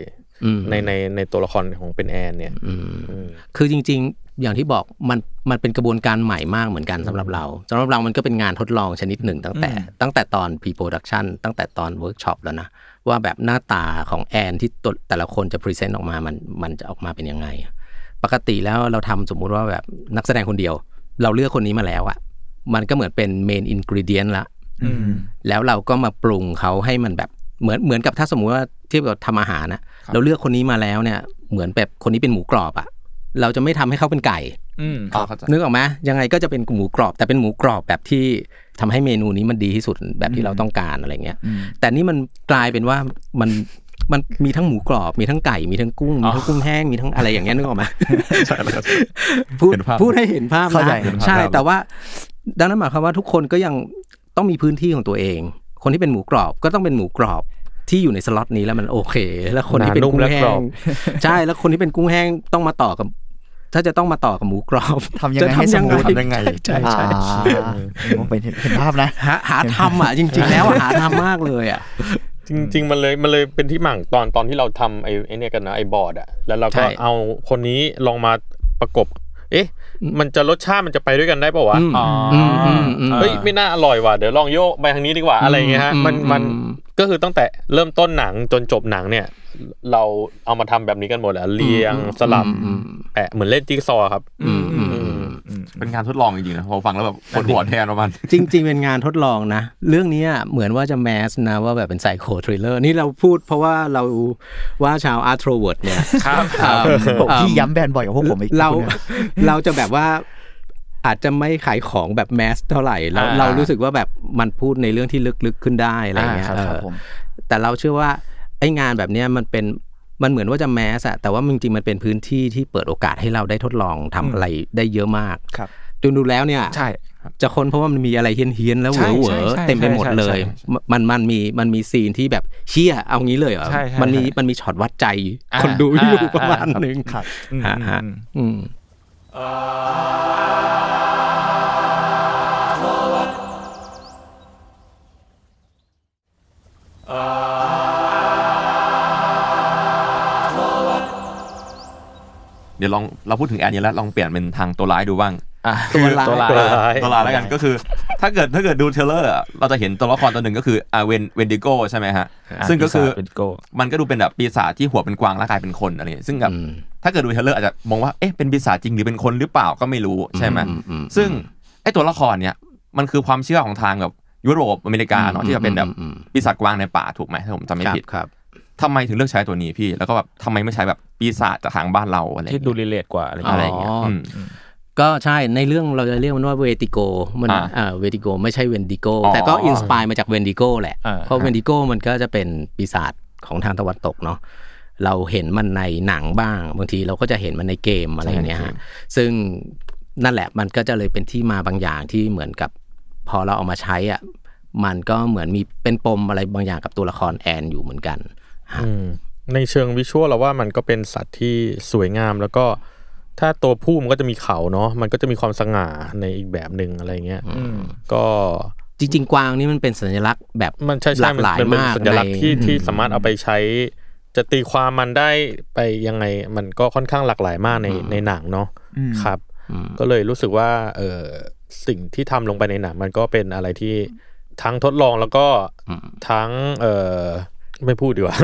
อืมในในในตัวละครของเป็นแอนเนี่ยอืมอืมคือจริง ๆ อย่างที่บอกมันมันเป็นกระบวนการใหม่มากเหมือนกันสำหรับเราสำหรับเรามันก็เป็นงานทดลองชนิดหนึ่งตั้งแต่ ตั้งแต่ตอน pre production ตั้งแต่ตอนเวิร์กช็อปแล้วนะ ว่าแบบหน้าตาของแอนที่ตัวแต่ละคนจะ present ออกมามันมันจะออกมาเป็นยังไง ปกติแล้วเราทำสมมุติว่าแบบนักแสดงคนเดียว เราเลือกคนนี้มาแล้วอะมันก็เหมือนเป็น main ingredient ละอืมแล้วเราก็มาปรุงเขาให้มันแบบเหมือนเหมือนกับถ้าสมมุติว่าเทียบกับทำอาหารนะเราเลือกคนนี้มาแล้วเนี่ย เหมือนแบบคนนี้เป็นหมูกรอบอะเราจะไม่ทำให้เขาเป็นไก่อืมอ๋อเข้าใจนึกออกไหมยังไงก็จะเป็นหมูกรอบ แต่เป็นหมูกรอบแบบที่ทำให้เมนูนี้มันดีที่สุดแบบที่เราต้องการอะไรเงี้ยแต่นี่มันกลายเป็นว่ามัน มันมีทั้งหมูกรอบมีทั้งไก่มีทั้งกุ้งมีทั้งกุ้งแห้งมีทั้งอะไรอย่างเงี้ยนึกออกไหมพูดเห็นภาพพูดให้เห็นภาพเข้าใจนะเห็นภาพใช่ครับแต่ว่าดังนั้นหมายความว่าทุกคนก็ยังต้องมีพื้นที่ของตัวเอง คนที่เป็นหมูกรอบก็ต้องเป็นหมูกรอบที่อยู่ในสล็อตนี้แล้วมันโอเค แล้วคนที่เป็นหนานุ่มกุ้งและแห้กรองบใช่แล้วคนที่เป็นกุ้งแห้งต้องมาต่อกับ ถ้าจะต้องมาต่อกับหมูกรอบทำยังไงจะให้สมูททำยังไงใช่อ่าใช่ผมเป็นเห็นภาพนะหาหาทำอะจริง ๆ แล้วอะหาทำมากเลยอะ จริง ๆ มันเลยมันเลยเป็นที่หมั่งตอนตอนที่เราทำไอ้ไอ้เนี่ยกันนะไอ้บอร์ดอะแล้วเราก็ใช่ เอาคนนี้ลองมาประกบ เอ๊ะ มันจะรสชาติมันจะไปด้วยกันได้ปะวะอืมอ๋ออืมอืมอืม เฮ้ยไม่น่าอร่อยว่ะเดี๋ยวลองโยกไปทางนี้ดีกว่าอะไรอย่างเงี้ยฮะอืมมันมันอืม ก็คือตั้งแต่เริ่มต้นหนังจนจบหนังเนี่ย เราเอามาทำแบบนี้กันหมดแหละเรียงสลับอืมแปะเหมือนเล่นจิ๊กซอว์ครับ อืมอืมอืม เป็นการทดลองจริงๆนะพอฟังแล้วแบบปวดหัวแทนประมาณจริง ๆ เป็นงานทดลองนะ เรื่องนี้เหมือนว่าจะ mass นะว่าแบบเป็น psycho thriller นี่เราพูดเพราะว่าเราว่าชาว Artrovert เนี่ยครับเอิ่มผมที่ย้ำแบรนด์บ่อยกว่าพวกผมอีกเราคุณเนี่ยเราจะแบบว่าอาจจะไม่ขายของแบบ mass เท่าไหร่เราอ่าเรารู้สึกว่าแบบมันพูดในเรื่องที่ลึกๆขึ้นได้อะไรเงี้ยอ่าครับเออผมแต่เราเชื่อว่าไอ้งานแบบเนี้ยมันเป็น มันเหมือนว่าจะแมสอะแต่ว่าจริงๆมันเป็นพื้นที่ที่เปิดโอกาสให้เราได้ทดลองทำอะไรได้เยอะมากครับจนดูแล้วเนี่ยใช่จะค้นเพราะว่ามันมีอะไรเฮี้ยนๆแล้วเหใช่วอเหวใช่อใช่เต็มไปหมดใช่เลยใช่มันมันมีมันมีซีนที่แบบเชี่ยเอางี้เลยเหรอใช่ใช่มันมีใช่มันมีช็อตวัดใจอ่าคนดูอยู่อ่าประมาณอ่าหนึ่งครับอืมฮะฮะอืมอืม เดี๋ยวลองเราพูดถึงแอนนี้แล้วลองเปลี่ยนเป็นทางตัวร้ายดูบ้างอะตัวร้ายตัวร้ายตัวร้ายตัวร้ายแล้วกันก็คือ ถ้าเกิดถ้าเกิดดู trailer อะเราจะเห็นตัวละครตัวหนึ่งก็คืออ่าเวนเวนดิโกใช่ไหมฮะซึ่งก็คือเป็นโกมันก็ดูเป็นแบบปีศาจที่หัวเป็นกวางแล้วกลายเป็นคนอะไรอย่างเงี้ยซึ่งแบบอืมถ้าเกิดดู trailer อาจจะมองว่าเอ๊ะเป็นปีศาจจริงหรือเป็นคนหรือเปล่าก็ไม่รู้ใช่ไหมอืมอืมซึ่งไอ้ตัวละครเนี้ยมันคือความเชื่อของทางแบบยุโรปอเมริกาเนาะที่จะเป็นแบบอืมปีศาจกวางในป่าถูกไหมถ้าผมจำไม่ครับผิดครับ ทำไมถึงเลือกใช้ตัวนี้พี่ แล้วก็แบบทำไมไม่ใช้แบบปีศาจจากทางบ้านเราอะไรอย่างที่เงี้ยดู relate กว่าอะไรอะไรเงี้อยย่างเงี้ยอ๋ออืม ก็ใช่ในเรื่องเราจะเรียกมันว่าเวติโกมันอ่าอ่าเวติโกไม่ใช่เวนดิโกอ๋อแต่ก็ inspire มาจากเวนดิโกแหละ อ่า เพราะเวนดิโกมันก็จะเป็นปีศาจของทางตะวันตกเนาะเราเห็นมันในหนังบ้าง บางทีเราก็จะเห็นมันในเกมอะไรอย่างเงี้ยฮะซึ่งนั่นแหละมันก็จะเลยเป็นที่มาบางอย่างที่เหมือนกับ พอเราเอามาใช้อะมันก็เหมือนมีเป็นปมอะไรบางอย่างกับตัวละครแอนอยู่เหมือนกันอืม ในเชิงวิชวลเราว่ามันก็เป็นสัตว์ที่สวยงามแล้วก็ถ้าตัวผู้มันก็จะมีเขาเนาะมันก็จะมีความสง่าในอีกแบบหนึ่งอะไรเงี้ยอืมก็จริงๆ กวางนี่มันเป็นสัญลักษณ์แบบมันใช่ใช่หลากหลายมันเป็นสัญลักษณ์ในที่ที่สามารถเอาไปใช้ จะตีความมันได้ไปยังไง มันก็ค่อนข้างหลากหลายมากในในหนังเนาะอืมครับอืมก็เลยรู้สึกว่าเออสิ่งที่ทำลงไปในหนังมันก็เป็นอะไรที่ทั้งทดลองแล้วก็ทั้งเออ ไม่พูดดีกว่า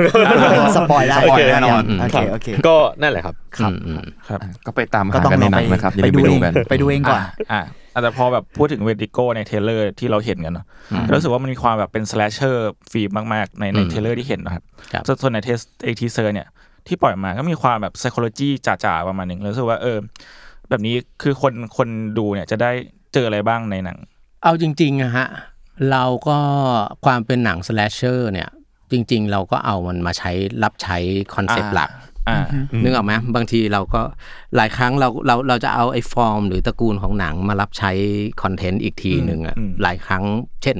spoil ได้ spoil แน่นอนโอเคโอเคก็นั่นแหละครับครับอืมครับ ก็ไปตามก็ต้องลองไปหากันในหนังนะครับอย่าไปลืมดูไปเอดูงกันเองไปดูเองก่อนอะอะแต่พอแบบพูดถึงเวดิโกใน trailer ที่เราเห็นกันเนาะรู้สึกว่ามันมีความแบบเป็น slasher film มากๆ ในในอืม trailer ที่เห็นนะครับครับส่วนส่วนใน teaser เนี่ยที่ปล่อยมาก็มีความแบบ psychology จ๋าๆประมาณหนึ่งแล้วรู้สึกว่าเออ แบบนี้คือคนคนดูเนี่ยจะได้เจออะไรบ้างในหนัง เอาจริงๆอะฮะเราก็ความเป็นหนัง slasher เนี่ย จริง ๆ เราก็เอามันมาใช้รับใช้คอนเซปต์อ่าหลักอ่านึกออกไหมบางทีเราก็หลายครั้งเราเราเราจะเอาไอ้ฟอร์ม หรือตระกูลของหนังมารับใช้คอนเทนต์อีกทีหนึ่งอะอืมหลายครั้ง เช่น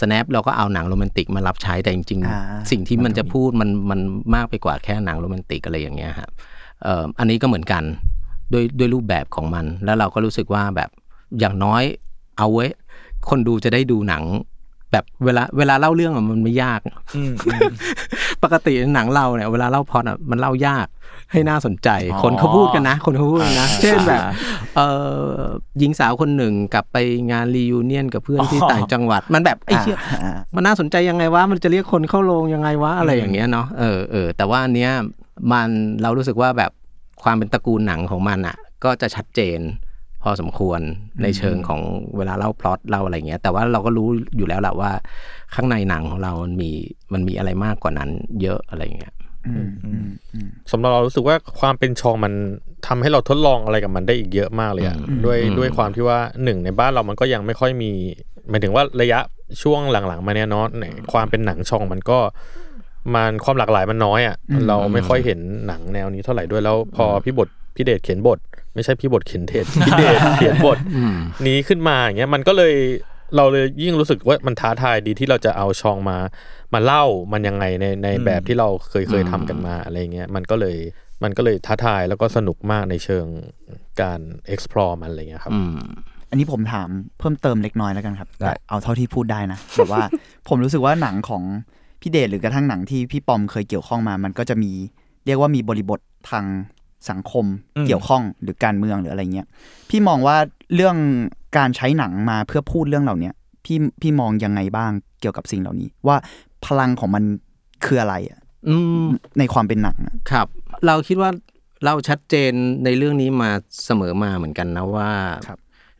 snap เราก็เอาหนังโรแมนติกมารับใช้แต่จริงอ่าๆสิ่งที่มันจะพูดมันมันมากไปกว่าแค่หนังโรแมนติกอะไรอย่างเงี้ยครับเอ่ออันนี้ก็เหมือนกันด้วยด้วยรูปแบบของมัน แล้วเราก็รู้สึกว่าแบบอย่างน้อยเอาไว้ คนดูจะได้ดูหนัง แบบเวลาเวลาเล่าเรื่องอะมันไม่ยากอืมปกติหนังเราเนี่ยเวลาเล่าพล็อดอะมันเล่ายากให้น่าสนใจอ๋อคนเขาพูดกันนะ คนเขาพูดกันนะอ่าเช่นแบบอ่าเออหญิงสาวคนหนึ่งกลับไปงาน reunion กับเพื่อนที่อ๋อต่างจังหวัด มันแบบไอ้เชี่ยอ่ามันน่าสนใจยังไงวะมันจะเรียกคนเข้าโรงยังไงวะอะไรอย่างเงี้ยเนาะเออเออแต่ว่าอันเนี้ยมันเรารู้สึกว่าแบบความเป็นตระกูลหนังของมันอะ ก็จะชัดเจนพ อสมควรในเชิงของเวลาเล่าพล็อตเล่าอะไรเงี้ย แต่ว่าเราก็รู้อยู่แล้วแหละว่า ข้างในหนังของเรามันมีมันมีอะไรมากกว่านั้น เยอะอะไรเงี้ยอืมอืมอืมสำหรับเรารู้สึกว่าความเป็นชองมันทำให้เราทดลองอะไรกับมันได้อีกเยอะมากเลยอะอืมด้วยอืมด้วยความที่ว่าหนึ่งในบ้านเรามันก็ยังไม่ค่อยมีหมายถึงว่าระยะช่วงหลังๆ มาเนี้ยเนาะในความเป็นหนังชองมันก็มันความหลากหลายมันน้อยอะเราไม่ค่อยเห็นหนังแนวนี้เท่าไหร่ด้วยแล้ว พอพี่บทพี่เดชเขียนบท ไม่ใช่พี่บทเขียนเทศพี่เดชเขียนบทอืมนี้ขึ้นมาอย่างเงี้ยมันก็เลยเราเลยยิ่งรู้สึกว่ามันท้าทายดีที่เราจะเอาชองมามาเล่ามันยังไงในในแบบที่เราเคยเคยทำกันมาอะไรเงี้ยมันก็เลยมันก็เลยท้าทายแล้วก็สนุกมากในเชิงการ explore มันอะไรเงี้ยครับอืมอันนี้ผมถามเพิ่มเติมเล็กน้อยแล้วกันครับได้แต่เอาเท่าที่พูดได้นะแบบว่าผมรู้สึกว่าหนังของพี่เดชหรือกระทั่งหนังที่พี่ปอมเคยเกี่ยวข้องมา มันก็จะมีเรียกว่ามีบริบททาง สังคมอืมเกี่ยวข้องหรือการเมืองหรืออะไรเงี้ยพี่มองว่าเรื่องการใช้หนังมาเพื่อพูดเรื่องเหล่าเนี้ยพี่พี่มองยังไงบ้างเกี่ยวกับสิ่งเหล่านี้ ว่าพลังของมันคืออะไรอะอืมในความเป็นหนังอะครับ เราคิดว่าเราชัดเจนในเรื่องนี้มาเสมอมาเหมือนกันนะว่าครับ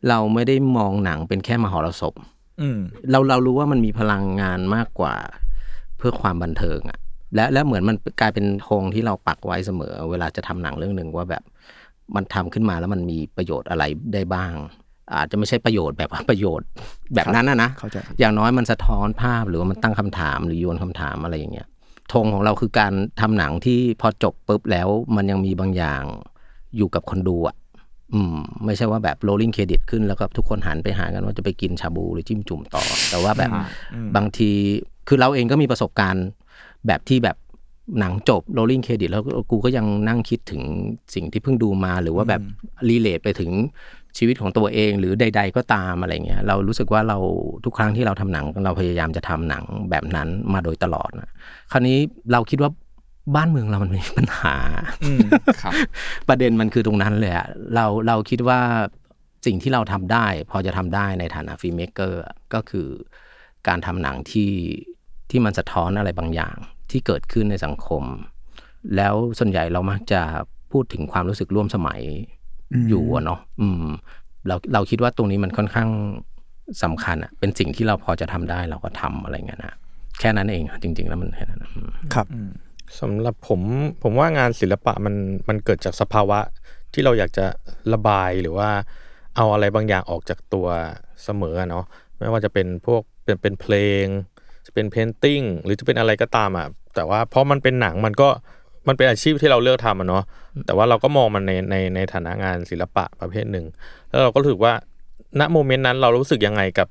เราไม่ได้มองหนังเป็นแค่มหรสพอืมเราเรารู้ว่ามันมีพลังงานมากกว่า เพื่อความบันเทิงอะ และและเหมือนมันกลายเป็นธงที่เราปักไว้เสมอ เวลาจะทำหนังเรื่องหนึ่งว่าแบบมันทำขึ้นมาแล้วมันมีประโยชน์อะไรได้บ้าง อาจจะไม่ใช่ประโยชน์แบบว่าประโยชน์แบบนั้นนะนะเข้าใจอย่างน้อยมันสะท้อนภาพหรือว่ามันตั้งคำถามหรือโยนคำถามอะไรอย่างเงี้ยธงของเราคือการทำหนังที่พอจบปุ๊บแล้วมันยังมีบางอย่างอยู่กับคนดูอะอืมไม่ใช่ว่าแบบ rolling credit ขึ้นแล้วก็ทุกคนหันไปหากันว่าจะไปกินชาบูหรือจิ้มจุ่มต่อ แต่ว่าแบบอืมบางทีคือเราเองก็มีประสบการณ์ แบบที่แบบหนังจบ rolling credit แล้วกูก็ยังนั่งคิดถึงสิ่งที่เพิ่งดูมา หรือว่าแบบรีเลทไปถึงชีวิตของตัวเอง หรือใด ๆ ก็ตามอะไรเงี้ยเรารู้สึกว่าเราทุกครั้งที่เราทำหนังเราพยายามจะทำหนังแบบนั้นมาโดยตลอดนะคราวนี้เราคิดว่าบ้านเมืองเรามันมีปัญหาอืมครับ ประเด็นมันคือตรงนั้นเลยอะเราเราคิดว่าสิ่งที่เราทำได้ พอจะทำได้ในฐานะ filmmaker ก็คือการทำหนังที่ ที่มันสะท้อนอะไรบางอย่างที่เกิดขึ้นในสังคม แล้วส่วนใหญ่เรามักจะพูดถึงความรู้สึกร่วมสมัยอืมอยู่อะเนาะอืม เราเราคิดว่าตรงนี้มันค่อนข้างสำคัญอะเป็นสิ่งที่เราพอจะทำได้เราก็ทำอะไรเงี้ยนะแค่นั้นเองจริง ๆ แล้วมันแค่นั้นนะอืมครับสำหรับผมผมว่างานศิลปะมันมันเกิดจากสภาวะที่เราอยากจะระบายหรือว่าเอาอะไรบางอย่างออกจากตัวเสมออะเนาะไม่ว่าจะเป็นพวกเป็นเป็นเพลง จะเป็น painting หรือจะเป็นอะไรก็ตามอะแต่ว่าเพราะมันเป็นหนังมันก็มันเป็นอาชีพที่เราเลือกทำอะเนาะแต่ว่าเราก็มองมันในในในฐานะงานศิลปะประเภทหนึ่ง แล้วเราก็รู้สึกว่าณ moment นั้นเรารู้สึกยังไงกับ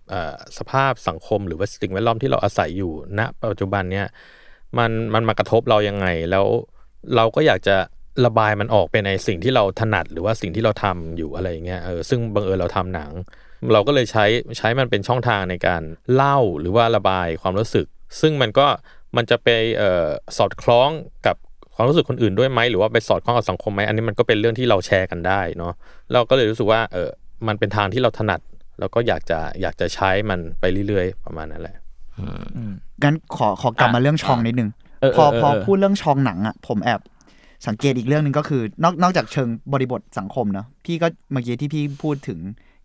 สภาพสังคมหรือว่าสิ่งแวดล้อมที่เราอาศัยอยู่ณปัจจุบันเนี้ยมันมันมากระทบเรายังไง แล้วเราก็อยากจะระบายมันออกไปในสิ่งที่เราถนัดหรือว่าสิ่งที่เราทำอยู่อะไรอย่างเงี้ยเออซึ่งบังเอิญเราทำหนัง เราก็เลยใช้ใช้มันเป็นช่องทางในการเล่าหรือว่าระบายความรู้สึก ซึ่งมันก็มันจะไปเอ่อสอดคล้องกับความรู้สึกคนอื่นด้วยไหมหรือว่าไปสอดคล้องกับสังคมไหมอันนี้มันก็เป็นเรื่องที่เราแชร์กันได้เนาะเราก็เลยรู้สึกว่าเออมันเป็นทางที่เราถนัด แล้วก็อยากจะอยากจะใช้มันไปเรื่อยๆ ประมาณนั้นแหละงั้นขอขอกลับมาเรื่องชองนิดนึงเออพอเออพอเออพูดเรื่องชองหนังอะผมแอบสังเกตอีกเรื่องหนึ่งก็คือนอกนอกจากเชิงบริบทสังคมเนอะพี่ก็เมื่อกี้ที่พี่พูดถึง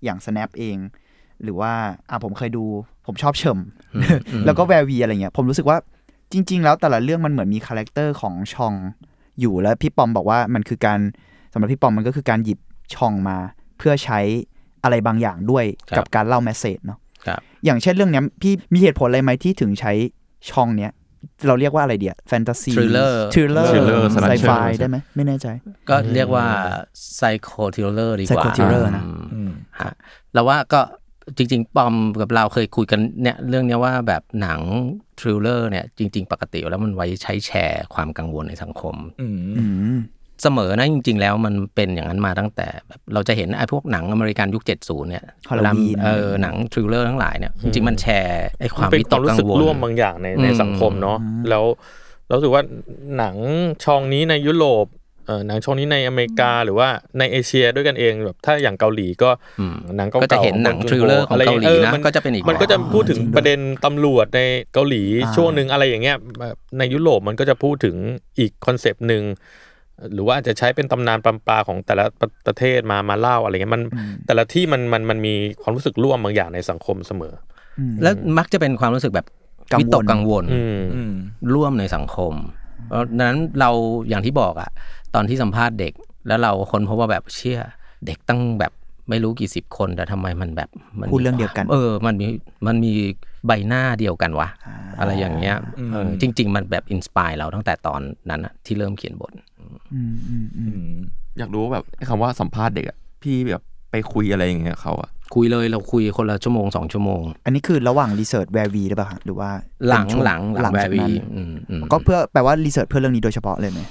อย่าง Snap เอง หรือว่าอะผมเคยดูผมชอบเฉิ่มแล้วก็ Where We อะไรเงี้ย ผมรู้สึกว่าจริง ๆ แล้วแต่ละเรื่องมันเหมือนมี character ของ genre อยู่แล้วพี่ปอมบอกว่ามันคือการสำหรับพี่ปอมมันก็คือการหยิบชองมา เพื่อใช้อะไรบางอย่างด้วยครับกับการเล่า message เนาะครับอย่างเช่นเรื่องเนี้ยพี่มีเหตุผลอะไรไหมที่ถึงใช้ช่องเนี้ยเราเรียกว่าอะไรเดียแฟนตาซี Thriller ทริลเลอร์ Thriller ไซไฟ Slasher ได้ไหมไม่แน่ใจ ก็เรียกว่า psycho thriller ดีกว่า Psycho thriller นะอืมอืมฮะ เราว่าก็จริง ๆ ปอมกับเราเคยคุยกันเนี่ยเรื่องเนี้ยว่าแบบหนัง thriller เนี่ยจริง ๆ ปกติแล้วมันไว้ใช้แชร์ความกังวลในสังคมอืมอืมเสมอนะจริง ๆ แล้วมันเป็นอย่างนั้นมาตั้งแต่แบบเราจะเห็นไอ้พวกหนังอเมริกันยุค 70 เนี่ย Halloween เวลาเออหนัง thriller ทั้งหลายเนี่ยจริง ๆ มันแชร์ไอ้ความเป็นวิตกกังวลความรู้สึกร่วมบางอย่างในในอืมสังคมเนาะแล้วเรารู้สึกว่าหนังช่องนี้ในยุโรปเออ หนังช่องนี้ในอเมริกาหรือว่าในเอเชียด้วยกันเองแบบถ้าอย่างเกาหลีก็อืมหนังเก่าๆก็จะเห็นหนัง thriller ของเกาหลีนะมันก็จะเป็นอีกมันก็จะแบบพูดถึงจริงด้วยประเด็นตำรวจในเกาหลีอ่าช่วงหนึ่งอะไรอย่างเงี้ยแบบในยุโรปมันก็จะพูดถึงอีก concept หนึ่งหรือว่าอาจจะใช้เป็นตำนานปรัมปราของแต่ละประประเทศมามาเล่าอะไรเงี้ยมันแต่ละที่มันมันมันมีความรู้สึกร่วมบางอย่างในสังคมเสมอ แล้วมักจะเป็นความรู้สึกแบบกังวลวิตกกังวลอืมอืมร่วมในสังคม เพราะฉะนั้นเราอย่างที่บอกอะตอนที่สัมภาษณ์เด็ก แล้วเราคนพบว่าแบบเชื่อเด็กตั้งแบบไม่รู้กี่สิบคนแต่ทำไมมันแบบมันพูดเรื่องเดียวกัน เออ มันมีมันมีใบหน้าเดียวกันวะอะไรอย่างเงี้ยเออจริง ๆ มันแบบอินสปายเราตั้งแต่ตอนนั้นอะที่เริ่มเขียนบทอืมอืมอืมอยากรู้ว่าแบบไอ้คำว่าสัมภาษณ์เด็กอะพี่แบบไปคุยอะไรอย่างเงี้ยกับเขาอะ คุยเลยเราคุยคนละชั่วโมงสองชั่วโมง อันนี้คือระหว่าง research Where We หรือเปล่าฮะหรือว่าหลังเป็นช่วงหลังหลังหลังแวจากร์วีนั้นอืมอืมก็เพื่อแปลว่า research เพื่อเรื่องนี้โดยเฉพาะเลยไหม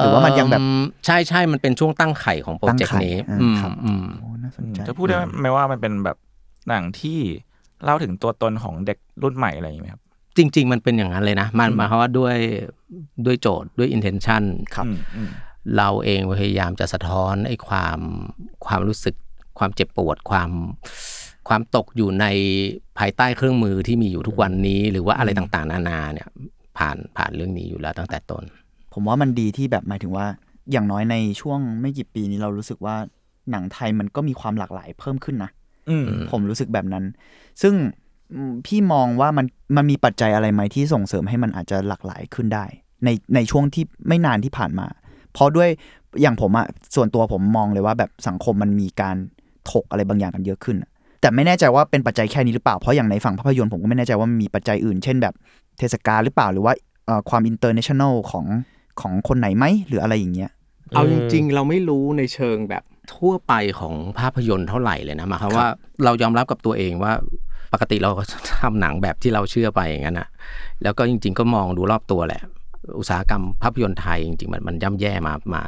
หรือว่ามันยังแบบเอิ่มใช่ใช่มันเป็นช่วงตั้งไข่ของตั้งไข่ project นี้อ่าอืมครับอืมโอ้น่าสนใจจะพูดได้ไหมว่ามันเป็นแบบหนังที่เล่าถึงตัวตนของเด็กรุ่นใหม่อะไรอย่างเงี้ยครับจริง ๆ มันเป็นอย่างนั้นเลยนะ มันหมายความว่าด้วยด้วยโจทย์ด้วย intention ครับอืมอืมเราเองพยายามจะสะท้อนไอ้ความความรู้สึก ความเจ็บปวดความความตกอยู่ในภายใต้เครื่องมือที่มีอยู่ทุกวันนี้ หรือว่าอะไรต่างๆ นานาเนี่ยผ่านผ่านเรื่องนี้อยู่แล้วตั้งแต่ต้น ผมว่ามันดีที่แบบหมายถึงว่า อย่างน้อยในช่วงไม่กี่ปีนี้เรารู้สึกว่าหนังไทยมันก็มีความหลากหลายเพิ่มขึ้นนะอืมผมรู้สึกแบบนั้น ซึ่งอืมพี่มองว่ามันมันมีปัจจัยอะไรไหมที่ส่งเสริมให้มันอาจจะหลากหลายขึ้นได้ ในในช่วงที่ไม่นานที่ผ่านมา เพราะด้วยอย่างผมอะส่วนตัวผมมองเลยว่าแบบสังคมมันมีการ ถกอะไรบางอย่างกันเยอะขึ้นอะแต่ไม่แน่ใจว่าเป็นปัจจัยแค่นี้หรือเปล่า เพราะอย่างในฝั่งภาพยนตร์ผมก็ไม่แน่ใจว่ามันมีปัจจัยอื่น เช่นแบบเทศกาลหรือเปล่าหรือว่าเอ่อความ international ของของคนไหนไหมหรืออะไรอย่างเงี้ยเอาจริงๆ เราไม่รู้ในเชิงแบบทั่วไปของภาพยนตร์เท่าไหร่เลยนะหมายความว่าเรายอมรับกับตัวเองว่าปกติเราก็ทำหนังแบบที่เราเชื่อไปอย่างนั้นนะแล้วก็จริง ๆ ก็มองดูรอบตัวแหละ อุตสาหกรรมภาพยนตร์ไทยจริงๆมันมันย่ำแย่มามา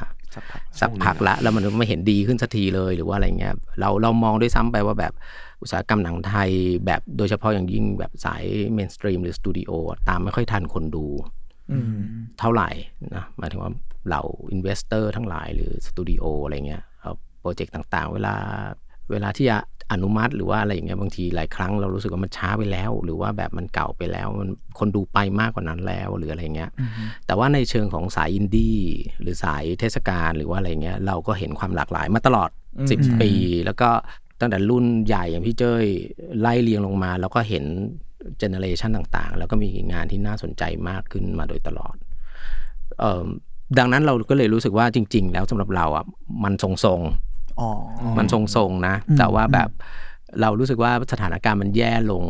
สักพักละแล้วมันไม่เห็นดีขึ้นสักทีเลยหรือว่าอะไรเงี้ยเราเรามองด้วยซ้ำไปว่าแบบอุตสาหกรรมหนังไทยแบบโดยเฉพาะอย่างยิ่งแบบสายเมนสตรีมหรือสตูดิโอตามไม่ค่อยทันคนดูเท่าไหร่นะหมายถึงว่าเรา investor ทั้งหลายหรือสตูดิโออะไรเงี้ย project ต่างๆ เวลาเวลาที่จะ อนุมัติหรือว่าอะไรอย่างเงี้ยบางทีหลายครั้งเรารู้สึกว่ามันช้าไปแล้ว หรือว่าแบบมันเก่าไปแล้ว มันคนดูไปมากกว่านั้นแล้วหรืออะไรเงี้ยแต่ว่าในเชิงของสายอินดี้หรือสายเทศกาลหรือว่าอะไรเงี้ยเราก็เห็นความหลากหลายมาตลอด 10 ปี แล้วก็ตั้งแต่รุ่นใหญ่อย่างพี่เจ้ยไล่เรียงลงมาแล้วก็เห็นเจเนอเรชันต่างๆ แล้วก็มีงานที่น่าสนใจมากขึ้นมาโดยตลอดเอ่อดังนั้นเราก็เลยรู้สึกว่าจริง ๆ แล้วสำหรับเราอะมันทรงๆอ๋อ มันทรงๆนะอืมแต่ว่าแบบเรารู้สึกว่าสถานการณ์มันแย่ลง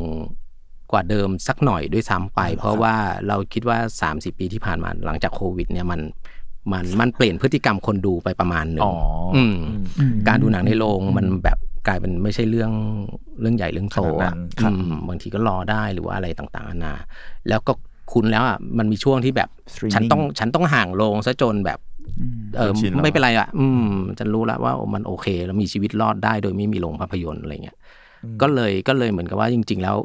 กว่าเดิมสักหน่อยด้วยซ้ำไป เพราะว่าเราคิดว่า 30 ปีที่ผ่านมาหลังจากโควิด เนี่ยมันมันมันเปลี่ยนพฤติกรรมคนดูไปประมาณหนึ่งอ๋ออืมอืมการดูหนังในโรงมันแบบกลายเป็นไม่ใช่เรื่องเรื่องใหญ่เรื่องโตขนาดนั้อะนครับอืมบางทีก็รอได้หรือว่าอะไรต่างๆนานาแล้วก็คุณแล้วอะมันมีช่วงที่แบบ Streaming ฉันต้องฉันต้องห่างโรงซะจนแบบ เออชินแล้วไม่เป็นไรอะ อืมฉันรู้แล้วว่ามันโอเค แล้วมีชีวิตรอดได้โดยไม่มีโรงภาพยนตร์อะไรเงี้ยก็เลยก็เลยเหมือนกับว่าจริง ๆ แล้ว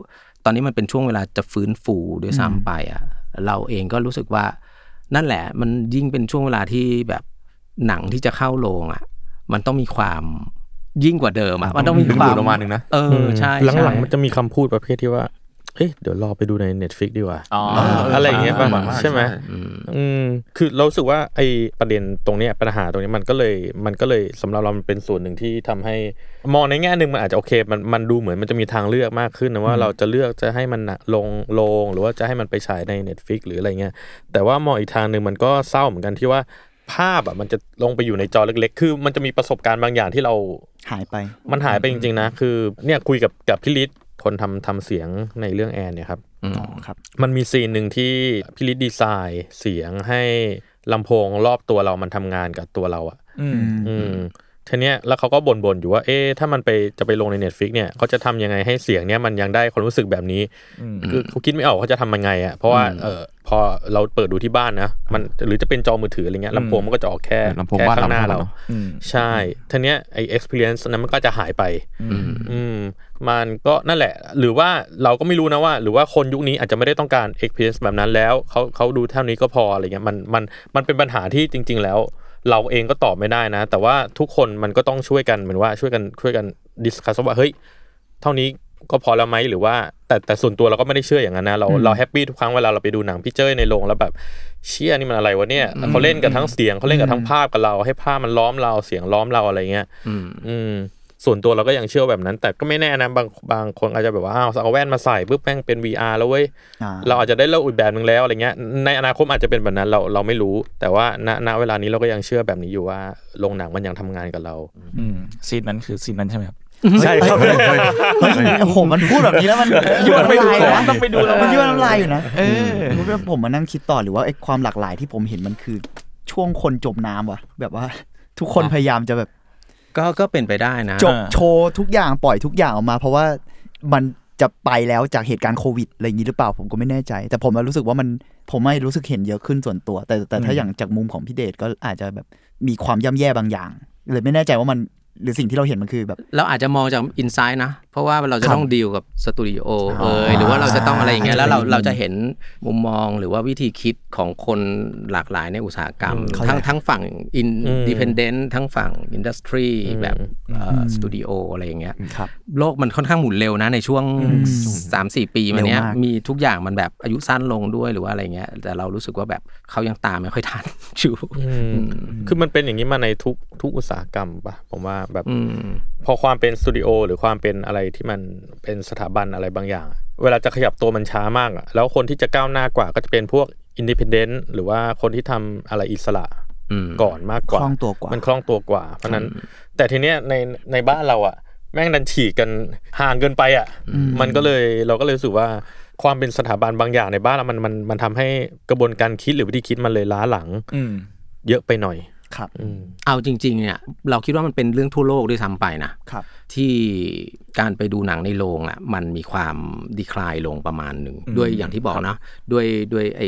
ตอนนี้มันเป็นช่วงเวลาจะฟื้นฟูด้วยซ้ำไปอะ เราเองก็รู้สึกว่านั่นแหละ มันยิ่งเป็นช่วงเวลาที่แบบหนังที่จะเข้าโรงอะ มันต้องมีความยิ่งกว่าเดิมอะมันต้องมีดึงควาดูมดออกมาหนึ่งนะเออใช่หลังใช่ๆมันจะมีคำพูดประเภทที่ว่า เอ้ยเดี๋ยวรอไปดูใน Netflix ดีกว่าอ๋ออะไรอย่างเงี้ยป่ะมากๆใช่ไหมอืมอืมคือเรารู้สึกว่าไอ้ประเด็นตรงเนี้ยปัญหาตรงเนี้ยมันก็เลยมันก็เลยสำหรับเรามันเป็นส่วนหนึ่งที่ทำให้มองในแง่หนึ่งมันอาจจะโอเคมันมันดูเหมือนมันจะมีทางเลือกมากขึ้นนะว่าเราจะเลือกจะให้มันน่ะลงลงหรือว่าจะให้มันไปฉายใน Netflix หรืออะไรเงี้ยแต่ว่ามองอีกทางหนึ่งมันก็เศร้าเหมือนกันที่ว่าภาพอะมันจะลงไปอยู่ในจอเล็กๆ คือมันจะมีประสบการณ์บางอย่างที่เราหายไป มันหายไปจริงๆนะ คือเนี่ยคุยกับกับพี่ลิศโท คนทำทำเสียงในเรื่องแอนเนี่ยครับอืมอ๋อครับมันมีซีนหนึ่งที่พี่ลิดดีไซน์เสียงให้ลำโพงรอบตัวเรามันทำงานกับตัวเราอะอืมอืม ทีเนี้ยแล้วเขาก็บ่นๆอยู่ว่าเอ๊ะถ้ามันไปจะไปลงใน Netflix เนี่ยเขาจะทำยังไงให้เสียงเนี้ยมันยังได้ความรู้สึกแบบนี้อืมคือเขาคิดไม่ออกเขาจะทำยังไงอะเพราะว่าเออพอเราเปิดดูที่บ้านนะมันหรือจะเป็นจอมือถืออะไรเงี้ยลำโพงมันก็จะออกแค่ลำโพงแค่บ้านข้างหน้าเราเราเนอะอืมใช่ทีเนี้ยไอ experience นั้นมันก็จะหายไปอืมอืมมันก็นั่นแหละ หรือว่าเราก็ไม่รู้นะว่า หรือว่าคนยุคนี้อาจจะไม่ได้ต้องการ experience แบบนั้นแล้วเขาเขาดูเท่านี้ก็พออะไรเงี้ยมันมันมันเป็นปัญหาที่จริง ๆ แล้ว เราเองก็ตอบไม่ได้นะ แต่ว่าทุกคนมันก็ต้องช่วยกันเหมือนว่าช่วยกันช่วยกันdiscuss ว่าเฮ้ยเท่านี้ก็พอแล้วไหมหรือว่า แต่แต่ส่วนตัวเราก็ไม่ได้เชื่ออย่างนั้นนะเราเรา happy ทุกครั้งเวลาเราไปดูหนังพี่เจ้ยในโรงแล้วแบบเชี่ยนี่มันอะไรวะเนี่ยเขาเล่นกับทั้งเสียงเขาเล่นกับทั้งภาพกับเรา ให้ภาพมันล้อมเราเสียงล้อมเราอะไรเงี้ยอืมอืม ส่วนตัวเราก็ยังเชื่อแบบนั้น แต่ก็ไม่แน่นะบางบางคนอาจจะแบบว่าอ้าวเอาแว่นมาใส่ปุ๊บแม่งเป็น VR แล้วเว้ยอ่าเราอาจจะได้เล่าอีกแบบหนึ่งแล้วอะไรเงี้ยในอนาคตอาจจะเป็นแบบนั้นเราเราไม่รู้ แต่ว่าณณเวลานี้เราก็ยังเชื่อแบบนี้อยู่ว่าโรงหนังมันยังทำงานกับเราอืมซีนนั้นคือซีนนั้นใช่ไหมครับใช่ครับเฮ้ยโอ้โหมันพูดแบบนี้แล้วมันยั่วน้ำลายนะต้องไปดูแล้วมันยั่วน้ำลายอยู่นะเออผมมานั่งคิดต่อหรือว่าไอ้ความหลากหลายที่ผมเห็นมันคือช่วงคนจมน้ำวะแบบว่าทุกคนพยายามจะแบบ ก็ก็เป็นไปได้นะจบโชว์ทุกอย่างปล่อยทุกอย่างออกมา เพราะว่ามันจะไปแล้วจากเหตุการณ์โควิดอะไรอย่างนี้หรือเปล่าผมก็ไม่แน่ใจ แต่ผมรู้สึกว่ามันผมไม่รู้สึกเห็นเยอะขึ้นส่วนตัว แต่แต่ถ้าอย่างจากมุมของพี่เดชก็อาจจะแบบมีความย่ำแย่บางอย่างเลยไม่แน่ใจว่ามันหรือสิ่งที่เราเห็นมันคือแบบ เราอาจจะมองจาก inside นะ เพราะว่าเราจะครับต้องดีลกับสตูดิโออ๋อเอยหรือว่าเราจะต้องอะไรอย่างเงี้ยแล้วเราอืมเราจะเห็นมุมมองหรือว่าวิธีคิดของคนหลากหลายในอุตสาหกรรมเข้าใจทั้งทั้งฝั่งอืม independent ทั้งฝั่ง industry อืมแบบสตูดิโออะไรอย่างเงี้ยครับโลกมันค่อนข้างหมุนเร็วนะในช่วง 3 4 ปีมาเนี้ยเร็วมากมีทุกอย่างมันแบบอายุสั้นลงด้วยหรือว่าอะไรเงี้ยแต่เรารู้สึกว่าแบบเขายังตามไม่ค่อยทันอยู่อืมคือมันเป็นอย่างนี้มาในทุกทุกอุตสาหกรรมปะผมว่าแบบอืมพอความเป็นสตูดิโอหรือความเป็นอะไรที่มันเป็นสถาบันอะไรบางอย่าง เวลาจะขยับตัวมันช้ามากอะแล้วคนที่จะก้าวหน้ากว่าก็จะเป็นพวกอินดิพเดนต์หรือว่าคนที่ทำอะไรอิสระอืมก่อนมากกว่าคล่องตัวกว่า มันคล่องตัวกว่า เพราะฉะนั้น แต่ทีเนี้ยในในบ้านเราอะแม่งดันฉีกกันห่างเกินไปอะมันก็เลยเราก็เลยรู้สึกว่าความเป็นสถาบันบางอย่างในบ้านเรามันมันมันทำให้กระบวนการคิดหรือวิธีคิดมันเลยล้าหลังอืมเยอะไปหน่อย ครับอืมเอาจริง ๆ เนี่ย เราคิดว่ามันเป็นเรื่องทั่วโลกด้วยซ้ำไปนะครับ ที่การไปดูหนังในโรงอะ มันมีความดีคลายลงประมาณหนึ่งอืมด้วยอย่างที่บอกนะด้วยด้วยไอ้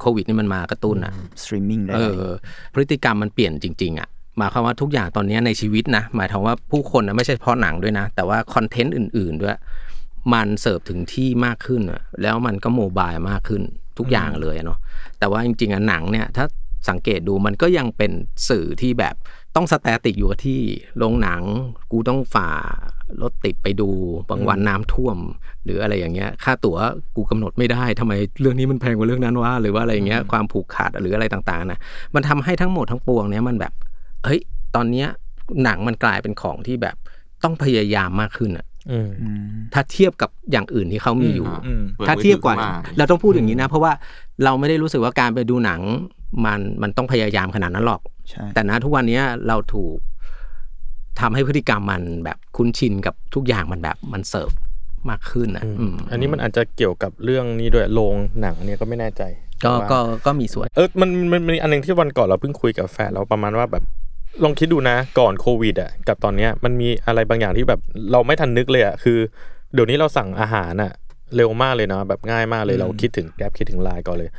โควิดนี่มันมากระตุ้นอะสตรีมมิ่งได้เออพฤติกรรมมันเปลี่ยนจริง ๆ อะหมายความว่าทุกอย่างตอนนี้ในชีวิตนะหมายถึงว่าผู้คนนะไม่ใช่เฉพาะหนังด้วยนะ แต่ว่า content อื่น ๆ ด้วยมันเสิร์ฟถึงที่มากขึ้นอะแล้วมันก็ mobile มากขึ้นทุกอย่างเลยอะเนาะแต่ว่าจริงๆอะหนังเนี่ยถ้า สังเกตดูมันก็ยังเป็นสื่อที่แบบต้อง static อยู่กับที่โรงหนัง กูต้องฝ่ารถติดไปดูบางวันน้ำท่วม หรืออะไรอย่างเงี้ย ค่าตั๋วกูกำหนดไม่ได้ทำไมเรื่องนี้มันแพงกว่าเรื่องนั้นวะหรือว่าอะไรอย่างเงี้ยความผูกขาดหรืออะไรต่างๆนะมันทำให้ทั้งหมดทั้งปวงเนี้ยมันแบบเฮ้ยตอนเนี้ยหนังมันกลายเป็นของที่แบบต้องพยายามมากขึ้นอะอืมอืมถ้าเทียบกับอย่างอื่นที่เขามีอยู่อืมถ้าเทียบกว่าเปิดมือถือขึ้นมาเราต้องพูดอย่างนี้นะ เพราะว่าเราไม่ได้รู้สึกว่าการไปดูหนัง มันมันต้องพยายามขนาดนั้นหรอกใช่แต่นะทุกวันนี้เราถูกทำให้พฤติกรรมมันแบบคุ้นชินกับทุกอย่างมันแบบมันเสิร์ฟมากขึ้นอะอืมอันนี้มันอาจจะเกี่ยวกับเรื่องนี้ด้วยโรงหนังเนี่ยก็ไม่แน่ใจ ก็ว่าก็ก็มีส่วน เออมันมันมันมีอันหนึงที่วันก่อนเราเพิ่งคุยกับแฟนเราประมาณว่าแบบลองคิดดูนะก่อนโควิดอะกับตอนเนี้ยมันมีอะไรบางอย่างที่แบบเราไม่ทันนึกเลยอะคือ เดี๋ยวนี้เราสั่งอาหารอะ เร็วมากเลยเนาะแบบง่ายมากเลยเราคิดถึงแกร็บคิดถึงไลน์ก่อนเลย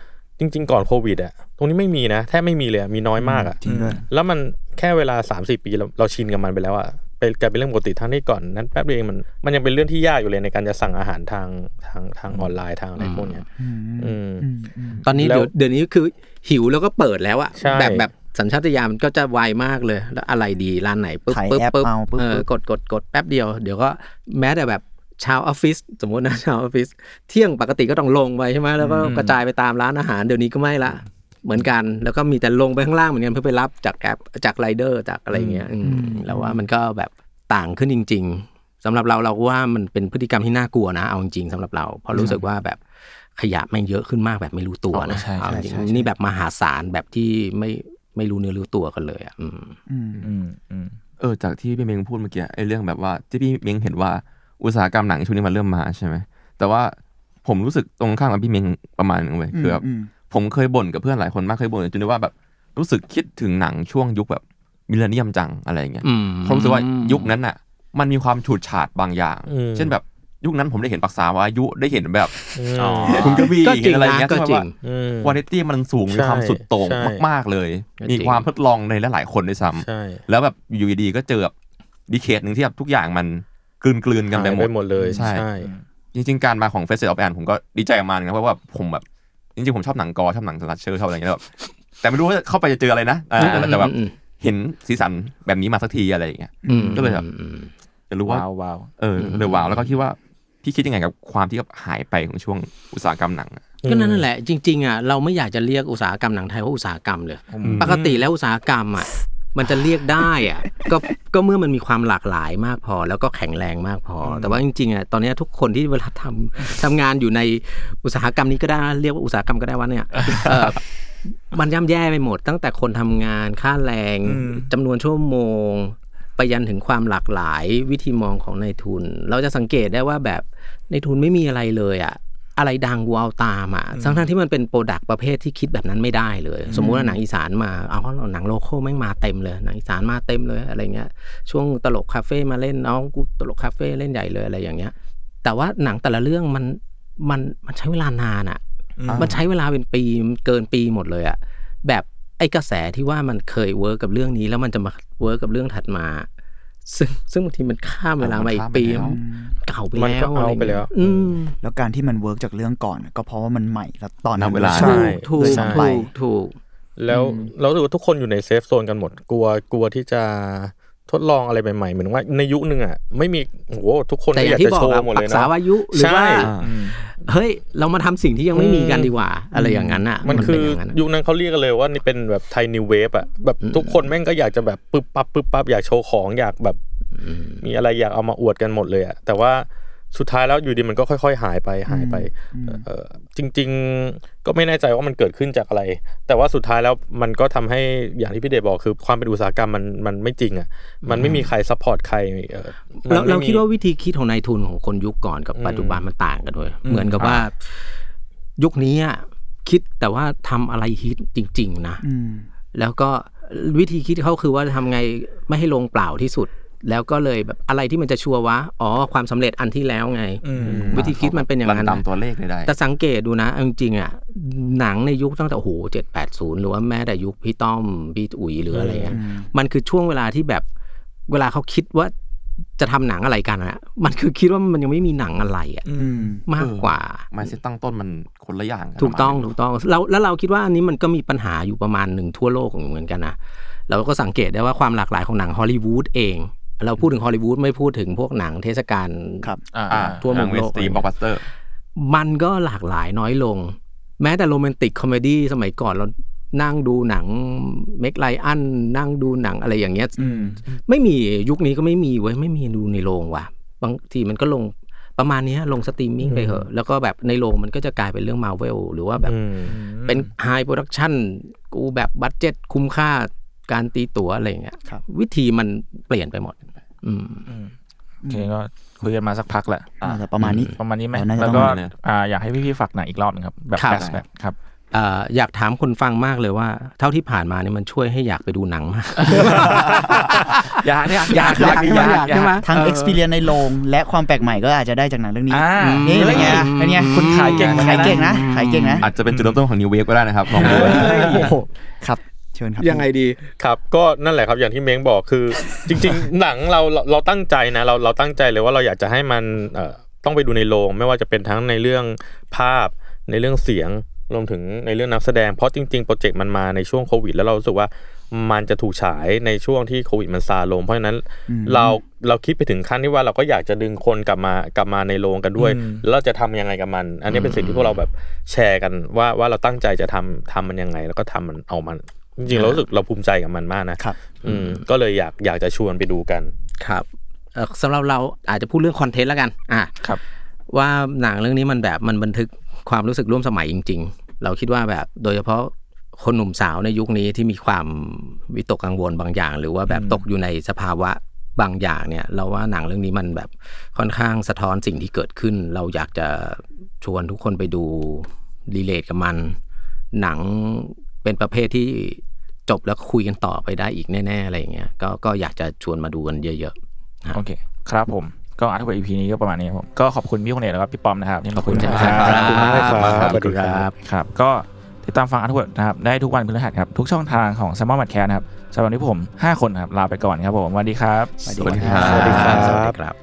จริง ๆ ก่อนโควิดอะตรงนี้ไม่มีนะแทบไม่มีเลยอะมีน้อยมากอะจริงด้วยแล้วมันแค่เวลา3าสี่ปีเราเราชินกับมันไปแล้วอะไปกลายเป็นเรื่องปกติทั้งที่ก่อนนั้นแป๊บเดียวเองมันมันยังเป็นเรื่องที่ยากอยู่เลยในการจะสั่งอาหารทางทางทางออนไลน์ทางอะไรพวกเนี้ยอืมอืมอืมตอนนี้แล้วเดี๋ยวเดี๋ยวนี้คือหิวแล้วก็เปิดแล้วอะใช่ แบบแบบสัญชาตญาณมันก็จะไวมากเลย แล้วอะไรดีร้านไหนปุ๊บถ่ายปุ๊บแอปปุ๊บเอาปุ๊บ เออปุ๊บกดกดกดแป๊บเดียว เดี๋ยวก็แม้แต่แบบ ชาวออฟฟิศสมมตินะชาวออฟฟิศเที่ยงปกติก็ต้องลงไปใช่ไหมแล้วก็กระจายไปตามร้านอาหารเดี๋ยวนี้ก็ไม่ละ เหมือนกัน แล้วก็มีแต่ลงไปข้างล่างเหมือนกันเพื่อไปรับจากแอปจากไรเดอร์จากอะไรเงี้ยอืมแล้วว่ามันก็แบบต่างขึ้นจริง ๆสำหรับเราเราว่ามันเป็นพฤติกรรมที่น่ากลัวนะเอาจริงๆสำหรับเราเพราะรู้สึกว่าแบบขยะแม่งเยอะขึ้นมากแบบไม่รู้ตัวนะใช่ใช่เอาจริงใช่ใช่นี่แบบมหาศาลแบบที่ไม่ไม่รู้เนื้อรู้ตัวกันเลยอะอืมอืมอืมอืมเออจากที่พี่เม้งพูดเมื่อกี้ไอ้เรื่องแบบว่าที่พี่เม้งเห็นว่า อุตสาหกรรมหนังช่วงนี้มันเริ่มมาใช่ไหมแต่ว่าผมรู้สึกตรงข้ามกับพี่เมงประมาณนึงเว้ยคือแบบมผมเคยบ่นกับเพื่อนหลายคนมากเคยบ่นจนได้ว่าแบบรู้สึกคิดถึงหนังช่วงยุคแบบ millennium จังอะไรอย่างเงี้ยอืมเพราะรู้สึกว่ายุคนั้นน่ะ มันมีความฉูดฉาดบางอย่างอืมเช่นแบบยุคนั้นผมได้เห็นปักษาวายุได้เห็นแบบอ๋อคุณกวีก็จริงเห็นอะไรนะเงี้ยก็ที่ว่าจริงอืมวาไรตี้มันสูงมีความสุดโต่งใช่มาก ๆเลยก็จริงมีความทดลองในหลายๆคนด้วยซ้ำใช่แล้วแบบอยู่ดีๆก็เจอแบบ decade หนึ่งที่แบบทุกอย่างมัน กลืนๆกันไปหายไปหมดหมดเลยใช่ใช่ จริงๆ การมาของ Festival of Anne ผมก็ดีใจกับมันนะเพราะว่าผมแบบจริงๆ ผมชอบหนังกอชอบหนังสลัดเชอร์ชอบอะไรอย่างเงี้ยแบบแต่ไม่รู้ว่าเข้าไปจะเจออะไรนะอ่าแต่แบบอืมเห็นสีสันแบบนี้มาสักทีอะไรอย่างเงี้ยอืมก็เลยแบบอืมจะรู้ว่าว้าวว้าวเออเลยว้าวแล้วก็คิดว่าพี่คิดยังไงกับความที่แบบหายไปของช่วงอุตสาหกรรมหนังอะก็นั่นแหละจริงๆอะเราไม่อยากจะเรียกอุตสาหกรรมหนังไทยว่าอุตสาหกรรมเลย ปกติแล้วอุตสาหกรรมอะ มันจะเรียกได้อะก็ก็เมื่อมันมีความหลากหลายมากพอ แล้วก็แข็งแรงมากพออแต่ว่าจริงๆอะตอนเนี้ยทุกคนที่เวลาทำทำงานอยู่ในอุตสาหกรรมนี้ก็ได้นะเรียกว่าอุตสาหกรรมก็ได้ว่าเนี่ยเออมันย่ำแย่ไปหมด ตั้งแต่คนทำงานค่าแรงจำนวนชั่วโมง ไปยันถึงความหลากหลายวิธีมองของนายทุน เราจะสังเกตได้ว่าแบบในทุนไม่มีอะไรเลยอะ อะไรดังกูเอาตามอะทั้งทั้งๆที่มันเป็นโปรดักต์ประเภทที่คิดแบบนั้นไม่ได้เลย สมมุติว่าหนังอีสานมา เอาเพราะหนังโลโก้แม่งมาเต็มเลย หนังอีสานมาเต็มเลยอะไรเงี้ย ช่วงตลกคาเฟ่มาเล่นเอากูตลกคาเฟ่เล่นใหญ่เลยอะไรอย่างเงี้ย แต่ว่าหนังแต่ละเรื่องมันมันมันใช้เวลานานอะ มันใช้เวลาเป็นปีเกินปีหมดเลยอะ แบบไอ้กระแสที่ว่ามันเคย work กับเรื่องนี้แล้วมันจะมา work กับเรื่องถัดมา ซึ่งซึ่งบางทีมันข้ามเวลามาอีกปีมันข้ามไปแล้วเก่าไปมันก็เอาอะไรไปแล้วเงี้ยอืมแล้วการที่มัน work จากเรื่องก่อน ก็เพราะว่ามันใหม่แล้วตอนนั้นณเวลาใช่ถูกเลยถูซ้ำไปถูกแล้วเรารู้สึกว่าทุกคนอยู่ใน safe zone กันหมดกลัวกลัวที่จะ ทดลองอะไรใหม่ๆเหมือนว่าในยุคนึงอะไม่มีโอ้โหทุกคนอยากงที่จะโชว์อะหมดเลยเนาะแต่อย่างที่บอกปักษาวายุหรือว่าใช่เฮ้ยเรามาทำสิ่งที่ยังไม่มีกันดีกว่า อะไรอย่างนั้นอะ มันคือเป็นอย่างนั้นอะยุคนั้นเขาเรียกกันเลยว่านี่เป็นแบบ Thai New Wave อะแบบทุกคนแม่งก็อยากจะแบบปึ๊บปั๊บปึ๊บปั๊บอยากโชว์ของอยากแบบมีอะไรอยากเอามาอวดกันหมดเลยอะแต่ว่า สุดท้ายแล้วอยู่ดีมันก็ค่อย ๆ หายไปหายไปเออจริง ๆ ก็ไม่แน่ใจว่ามันเกิดขึ้นจากอะไร แต่ว่าสุดท้ายแล้วมันก็ทำให้อย่างที่พี่เดชบอกคือความเป็นอุตสาหกรรมมันมันไม่จริงอะมันไม่มีใคร support ใครเออมันเราไม่เรามีคิดว่าวิธีคิดของนายทุนของคนยุคก่อนกับปัจจุบันมันต่างกันด้วยเหมือนกับว่า ยุคนี้อะคิดแต่ว่าทำอะไรฮิตจริง ๆ นะอืมแล้วก็วิธีคิดเขาคือว่าทำไงไม่ให้ลงเปล่าที่สุด แล้วก็เลยแบบอะไรที่มันจะชัวร์วะ อ๋อ ความสำเร็จอันที่แล้วไง วิธีคิดมันเป็นอย่างนั้นรัตามนะตัวเลขเลยได้แต่สังเกตดูนะเอาจริงๆอะหนังในยุคตั้งแต่โอ้โหเจ็ดแปดศูนย์หรือว่าแม้แต่ยุคพี่ต้อมพี่อุ๋ยหรืออะไรเงี้ยมันคือช่วงเวลาที่แบบเวลาเขาคิดว่าจะทำหนังอะไรกันอะมันคือคิดว่ามันยังไม่มีหนังอะไรอะอืมมากกว่ามาเซตตั้งต้นมันคนละอย่างนถูกต้องประมาณถูกต้องแล้วแล้วเราคิดว่าอันนี้มันก็มีปัญหาอยู่ประมาณหนึ่งทั่วโลกเหมือนกันนะเราก็สังเกตได้ว่าความหลากหลายของหนังฮอลลีวูดเอง เราพูดถึงฮอลลีวูดไม่พูดถึงพวกหนังเทศกาลครับอ่าทั่วมุมโลกเวสตีบ็อกบัสเตอร์มันก็หลากหลายน้อยลง แม้แต่ romantic comedy สมัยก่อนเรานั่งดูหนัง Meg Ryan นั่งดูหนังอะไรอย่างเงี้ยไม่มียุคนี้ก็ไม่มีเว้ยไม่มีดูในโรงว่ะบางทีมันก็ลงประมาณเนี้ยลงสตรีมมิ่งไปเหอะ แล้วก็แบบในโรงมันก็จะกลายเป็นเรื่องมาเวลหรือว่าแบบอืมเป็น high production กูแบบ budget คุ้มค่าการตีตั๋วอะไรอย่างเงี้ยครับวิธีมันเปลี่ยนไปหมด อืมโอเคก็คุยกันมาสักพักแหละน่าจะประมาณนี้ประมาณนี้ไหมเออน่าจะแล้วประก็มาณนี้อ่าอยากให้พี่ๆฝากหนังอีกรอบหนึงครับ แบบครับแฟชแบ็คครับเอ่ออยากถามคนฟังมากเลยว่า เท่าที่ผ่านมาเนี่ยมันช่วยให้อยากไปดูหนังมากอยากเนี่ยอยากอยากใช่ไหมอยากใช่ไหมทั้งเออ experience ในโรงและความแปลกใหม่ก็อาจจะได้จากหนังเรื่องนี้อ่านี่เป็นไงเป็นไงคุณขายเก่งขายเก่งนะขายเก่งนะอาจจะเป็นจุดเริ่มต้นของนิวเวฟก็ได้นะครับลองดูครับ เชิญครับยังไงดีครับ ก็นั่นแหละครับอย่างที่เม้งบอกคือ จริง ๆ หนังเราเราเราตั้งใจนะเราเราตั้งใจเลยว่าเราอยากจะให้มันเอ่อต้องไปดูในโรงไม่ว่าจะเป็นทั้งในเรื่องภาพในเรื่องเสียงรวมถึงในเรื่องนักแสดงเพราะจริงๆโปรเจกต์มันมาในช่วงโควิด แล้วเรารู้สึกว่ามันจะถูกฉายในช่วงที่โควิดมันซาลง เพราะฉะนั้นเราเราคิดไปถึงขั้นที่ว่าเราก็อยากจะดึงคนกลับมากลับมาในโรงกันด้วย แล้วเราจะทำยังไงกับมัน อันนี้เป็นสิ่งที่พวกเราแบบแชร์กันว่าว่าเราตั้งใจจะทำทำมันยังไง แล้วก็ทำมันเอามัน จริงๆเรารู้สึกเราภูมิใจกับมันมากนะครับ อืมก็เลยอยากอยากจะชวนไปดูกันครับเอ่อสำหรับเราอาจจะพูดเรื่องคอนเทนต์แล้วกัน อะครับ ว่าหนังเรื่องนี้มันแบบมันบันทึกความรู้สึกร่วมสมัยจริง ๆ เราคิดว่าแบบโดยเฉพาะคนหนุ่มสาวในยุคนี้ที่มีความวิตกกังวลบางอย่าง หรือว่าแบบตกอยู่ในสภาวะบางอย่างเนี่ย เราว่าหนังเรื่องนี้มันแบบค่อนข้างสะท้อนสิ่งที่เกิดขึ้น เราอยากจะชวนทุกคนไปดู relate กับมัน หนัง เป็นประเภทที่จบแล้วคุยกันต่อไปได้อีกแน่ๆอะไรอย่างเงี้ยก็ก็อยากจะชวนมาดูกันเยอะๆครับโอเค ครับผมก็อาร์ทเวิร์ด EP นี้ก็ประมาณนี้ครับผมก็ขอบคุณพี่คนเอกแล้วก็พี่ปอมนะครับที่มาคุยกันครับครับขอบคุณมากเลยครับขอบสวัสดีคุณคครัรับบครับก็ติดตามฟังอาร์ทเวิร์ดนะครับได้ทุกวันพฤหัสครับทุกช่องทางของ s ซมมอนมัดแคร์นะครับสำหรับวันนี้ผม 5 คนครับลาไปก่อนครับผมสวัสดีครับ สวัสดีครับสวัสดีครับสวัสดีครับ